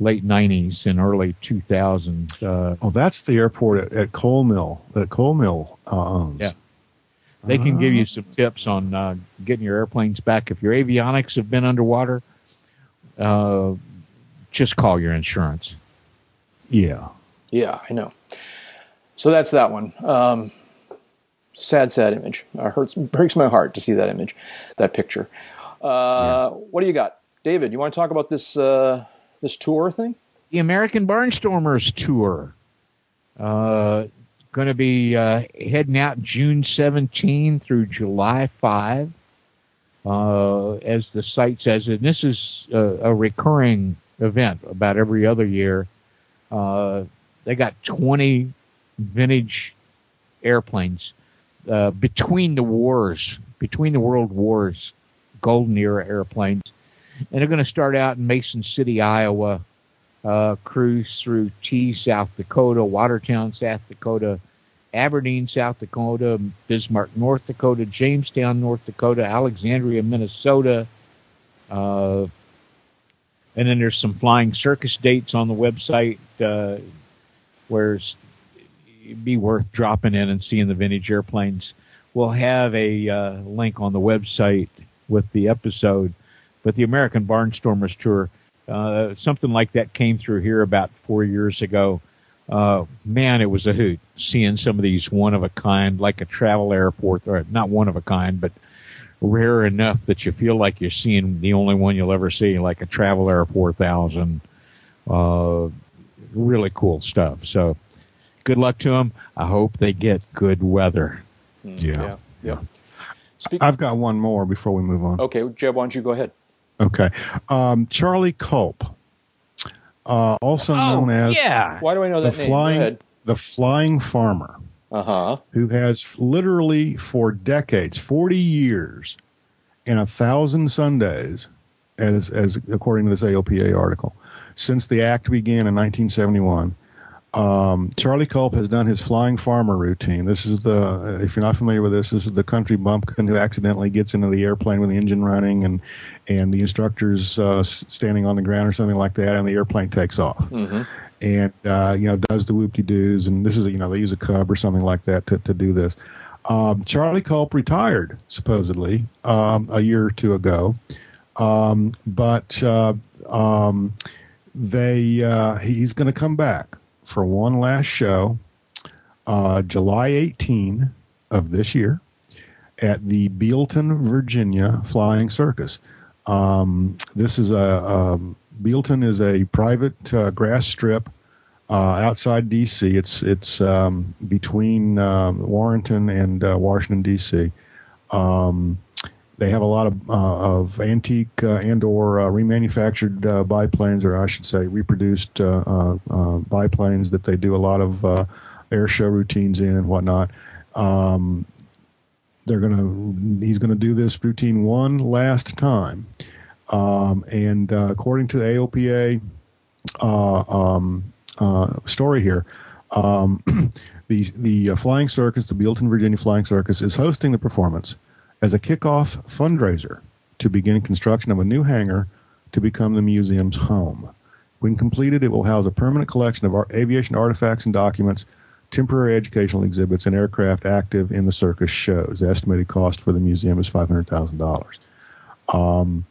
late 90s and early 2000s. Uh, Oh, that's the airport at, at Coal Mill that Coal Mill uh, owns. Yeah. They can give you some tips on uh, getting your airplanes back. If your avionics have been underwater, uh, just call your insurance. Yeah. Yeah, I know. So that's that one. Um, sad, sad image. It hurts, breaks my heart to see that image, that picture. Uh, What do you got, David? You want to talk about this uh, this tour thing? the American Barnstormers tour. Uh, going to be uh, heading out June 17 through July 5, uh, as the site says. And this is a, a recurring event about every other year. Uh, they got 20 vintage airplanes uh, between the wars, between the world wars, golden era airplanes. And they're going to start out in Mason City, Iowa, uh, cruise through T, South Dakota, Watertown, South Dakota, Aberdeen, South Dakota, Bismarck, North Dakota, Jamestown, North Dakota, Alexandria, Minnesota. Uh, and then there's some flying circus dates on the website uh, where it'd be worth dropping in and seeing the vintage airplanes. We'll have a uh, link on the website with the episode. But the American Barnstormers Tour, uh, something like that came through here about four years ago. Uh, man, it was a hoot seeing some of these one of a kind, like a travel airport, or not one of a kind, but rare enough that you feel like you're seeing the only one you'll ever see, like a travel air 4000. Uh, really cool stuff. So good luck to them. I hope they get good weather. Yeah. Yeah. Speak- I've got one more before we move on. okay, Jeb, why don't you go ahead? Okay. Um, Charlie Kulp, uh, also known as yeah. Why do I know the that name? flying Go ahead. the flying farmer, Uh huh. who has literally for decades, forty years, and a thousand Sundays, as as according to this AOPA article, since the act began in 1971. Um, Charlie Kulp has done his flying farmer routine. This is the, if you're not familiar with this, this is the country bumpkin who accidentally gets into the airplane with the engine running and and the instructor's uh, standing on the ground or something like that, and the airplane takes off. Mm-hmm. And uh, you know does the whoop de doos, and this is you know they use a cub or something like that to to do this. Um, Charlie Kulp retired supposedly um, a year or two ago, um, but uh, um, they uh, he's going to come back for one last show, uh, July 18 of this year, at the Bealeton, Virginia Flying Circus. Um, this is a um, Bealeton is a private uh, grass strip uh, outside D.C. It's it's um, between um, Warrenton and uh, Washington D.C. Um, they have a lot of, uh, of antique uh, and/or uh, remanufactured uh, biplanes, or I should say, reproduced uh, uh, biplanes that they do a lot of air show routines in and whatnot. Um, they're gonna he's gonna do this routine one last time, um, and according to the AOPA um, story here. Um, [clears throat] the the Flying Circus, the Bealeton, Virginia Flying Circus, is hosting the performance as a kickoff fundraiser to begin construction of a new hangar to become the museum's home. When completed, it will house a permanent collection of aviation artifacts and documents, temporary educational exhibits, and aircraft active in the circus shows. The estimated cost for the museum is $500,000. Um,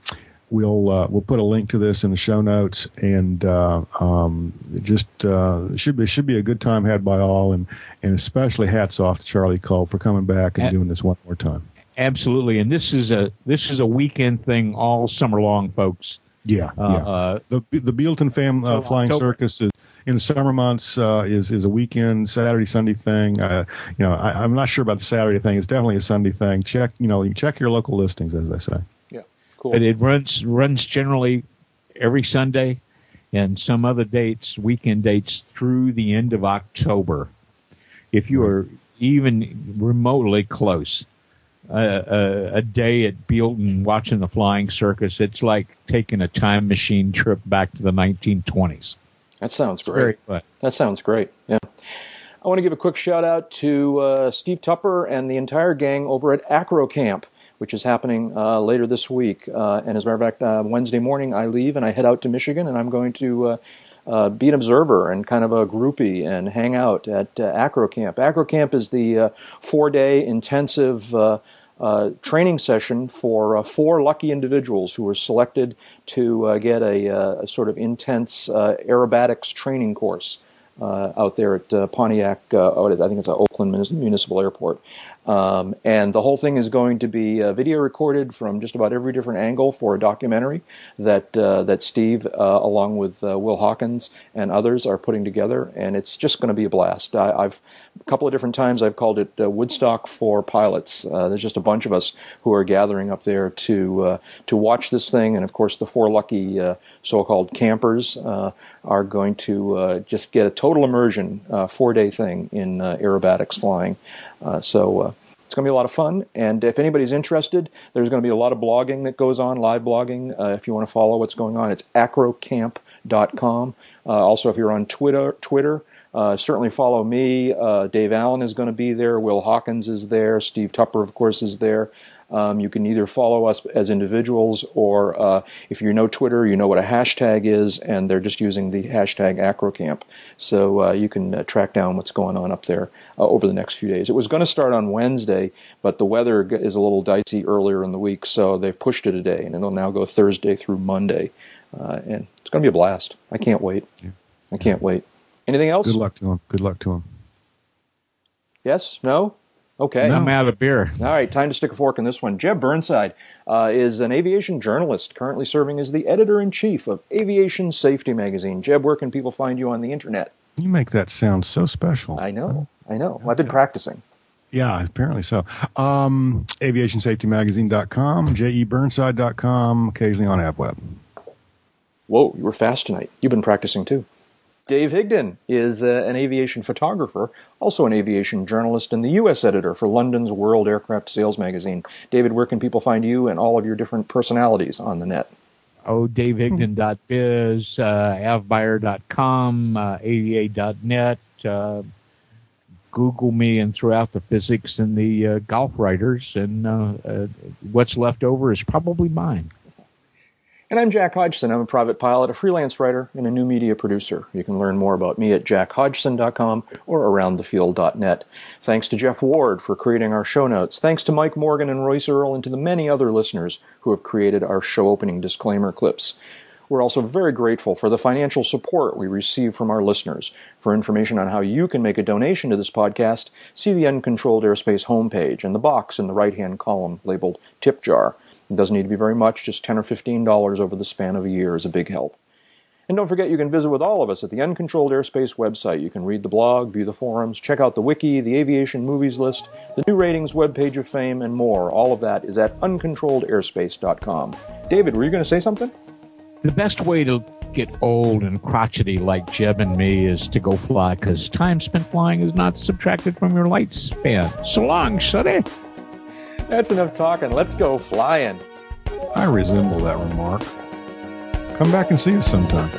we'll uh, we'll put a link to this in the show notes, and uh, um, just uh, should be should be a good time had by all, and and especially hats off to Charlie Kulp for coming back and doing this one more time. Absolutely, and this is a this is a weekend thing all summer long, folks. Yeah, uh, yeah. Uh, the the Bealeton Fam uh, Flying October. Circus is in the summer months uh, is is a weekend Saturday Sunday thing. Uh, you know, I, am not sure about the Saturday thing. It's definitely a Sunday thing. Check you know you check your local listings as they say. Yeah, cool. But it runs runs generally every Sunday, and some other dates, weekend dates through the end of October. If you are even remotely close a, a, day at Bealeton watching the flying circus, it's like taking a time machine trip back to the 1920s. That sounds great. That sounds great. Yeah. I want to give a quick shout out to uh, Steve Tupper and the entire gang over at Acro Camp, which is happening uh, later this week. Uh, and as a matter of fact, uh, Wednesday morning I leave and I head out to Michigan, and I'm going to uh, uh, be an observer and kind of a groupie and hang out at Acro Camp. Acro Camp is the four-day intensive uh, training session for uh, four lucky individuals who were selected to uh, get a, uh, a, sort of intense uh, aerobatics training course uh, out there at Pontiac, I think it's an Oakland Municipal Airport. Um, and the whole thing is going to be uh, video recorded from just about every different angle for a documentary that uh, that Steve, uh, along with uh, Will Hawkins and others, are putting together, and it's just going to be a blast. I, have a couple of different times I've called it uh, Woodstock for pilots. Uh, there's just a bunch of us who are gathering up there to to watch this thing, and of course the four lucky so-called campers are going to just get a total immersion, four day thing in aerobatics flying. so it's going to be a lot of fun. And if anybody's interested, there's going to be a lot of blogging that goes on, live blogging. Uh, if you want to follow what's going on, it's acrocamp.com. Uh, also, if you're on Twitter, Twitter, uh, certainly follow me. Uh, Dave Allen is going to be there. Will Hawkins is there. Steve Tupper, of course, is there. Um, you can either follow us as individuals, or uh, if you know Twitter, you know what a hashtag is, and they're just using the hashtag AcroCamp. So uh, you can uh, track down what's going on up there uh, over the next few days. It was going to start on Wednesday, but the weather is a little dicey earlier in the week, so they've pushed it a day, and it'll now go Thursday through Monday. Uh, and it's going to be a blast. I can't wait. I can't wait. Anything else? Good luck to him. Good luck to him. Yes? No? Okay. No. I'm out of beer. All right, time to stick a fork in this one. Jeb Burnside uh, is an aviation journalist currently serving as the editor in chief of Aviation Safety Magazine. Jeb, where can people find you on the internet? You make that sound so special. I know. I know. Well, I've been practicing. Yeah, apparently so. Um, aviationsafetymagazine.com, jeburnside.com, occasionally on AvWeb. Whoa, you were fast tonight. You've been practicing too. Dave Higdon is uh, an aviation photographer, also an aviation journalist, and the U.S. editor for London's World Aircraft Sales magazine. David, where can people find you and all of your different personalities on the net? Oh, davehigdon.biz, uh, avbuyer.com, uh, ada.net, uh, Google me and throw out the physics and the uh, golf writers, and uh, uh, what's left over is probably mine. And I'm Jack Hodgson. I'm a private pilot, a freelance writer, and a new media producer. You can learn more about me at jackhodgson.com or aroundthefield.net. Thanks to Jeff Ward for creating our show notes. Thanks to Mike Morgan and Royce Earl and to the many other listeners who have created our show opening disclaimer clips. We're also very grateful for the financial support we receive from our listeners. For information on how you can make a donation to this podcast, see the Uncontrolled Airspace homepage and the box in the right hand column labeled Tip Jar. It doesn't need to be very much, just 10 or $15 over the span of a year is a big help. And don't forget you can visit with all of us at the Uncontrolled Airspace website. You can read the blog, view the forums, check out the wiki, the aviation movies list, the new ratings webpage of fame, and more. All of that is at uncontrolledairspace.com. David, were you going to say something? The best way to get old and crotchety like Jeb and me is to go fly because time spent flying is not subtracted from your lifespan. So long, Sonny. That's enough talking. Let's go flying. I resemble that remark. Come back and see us sometime.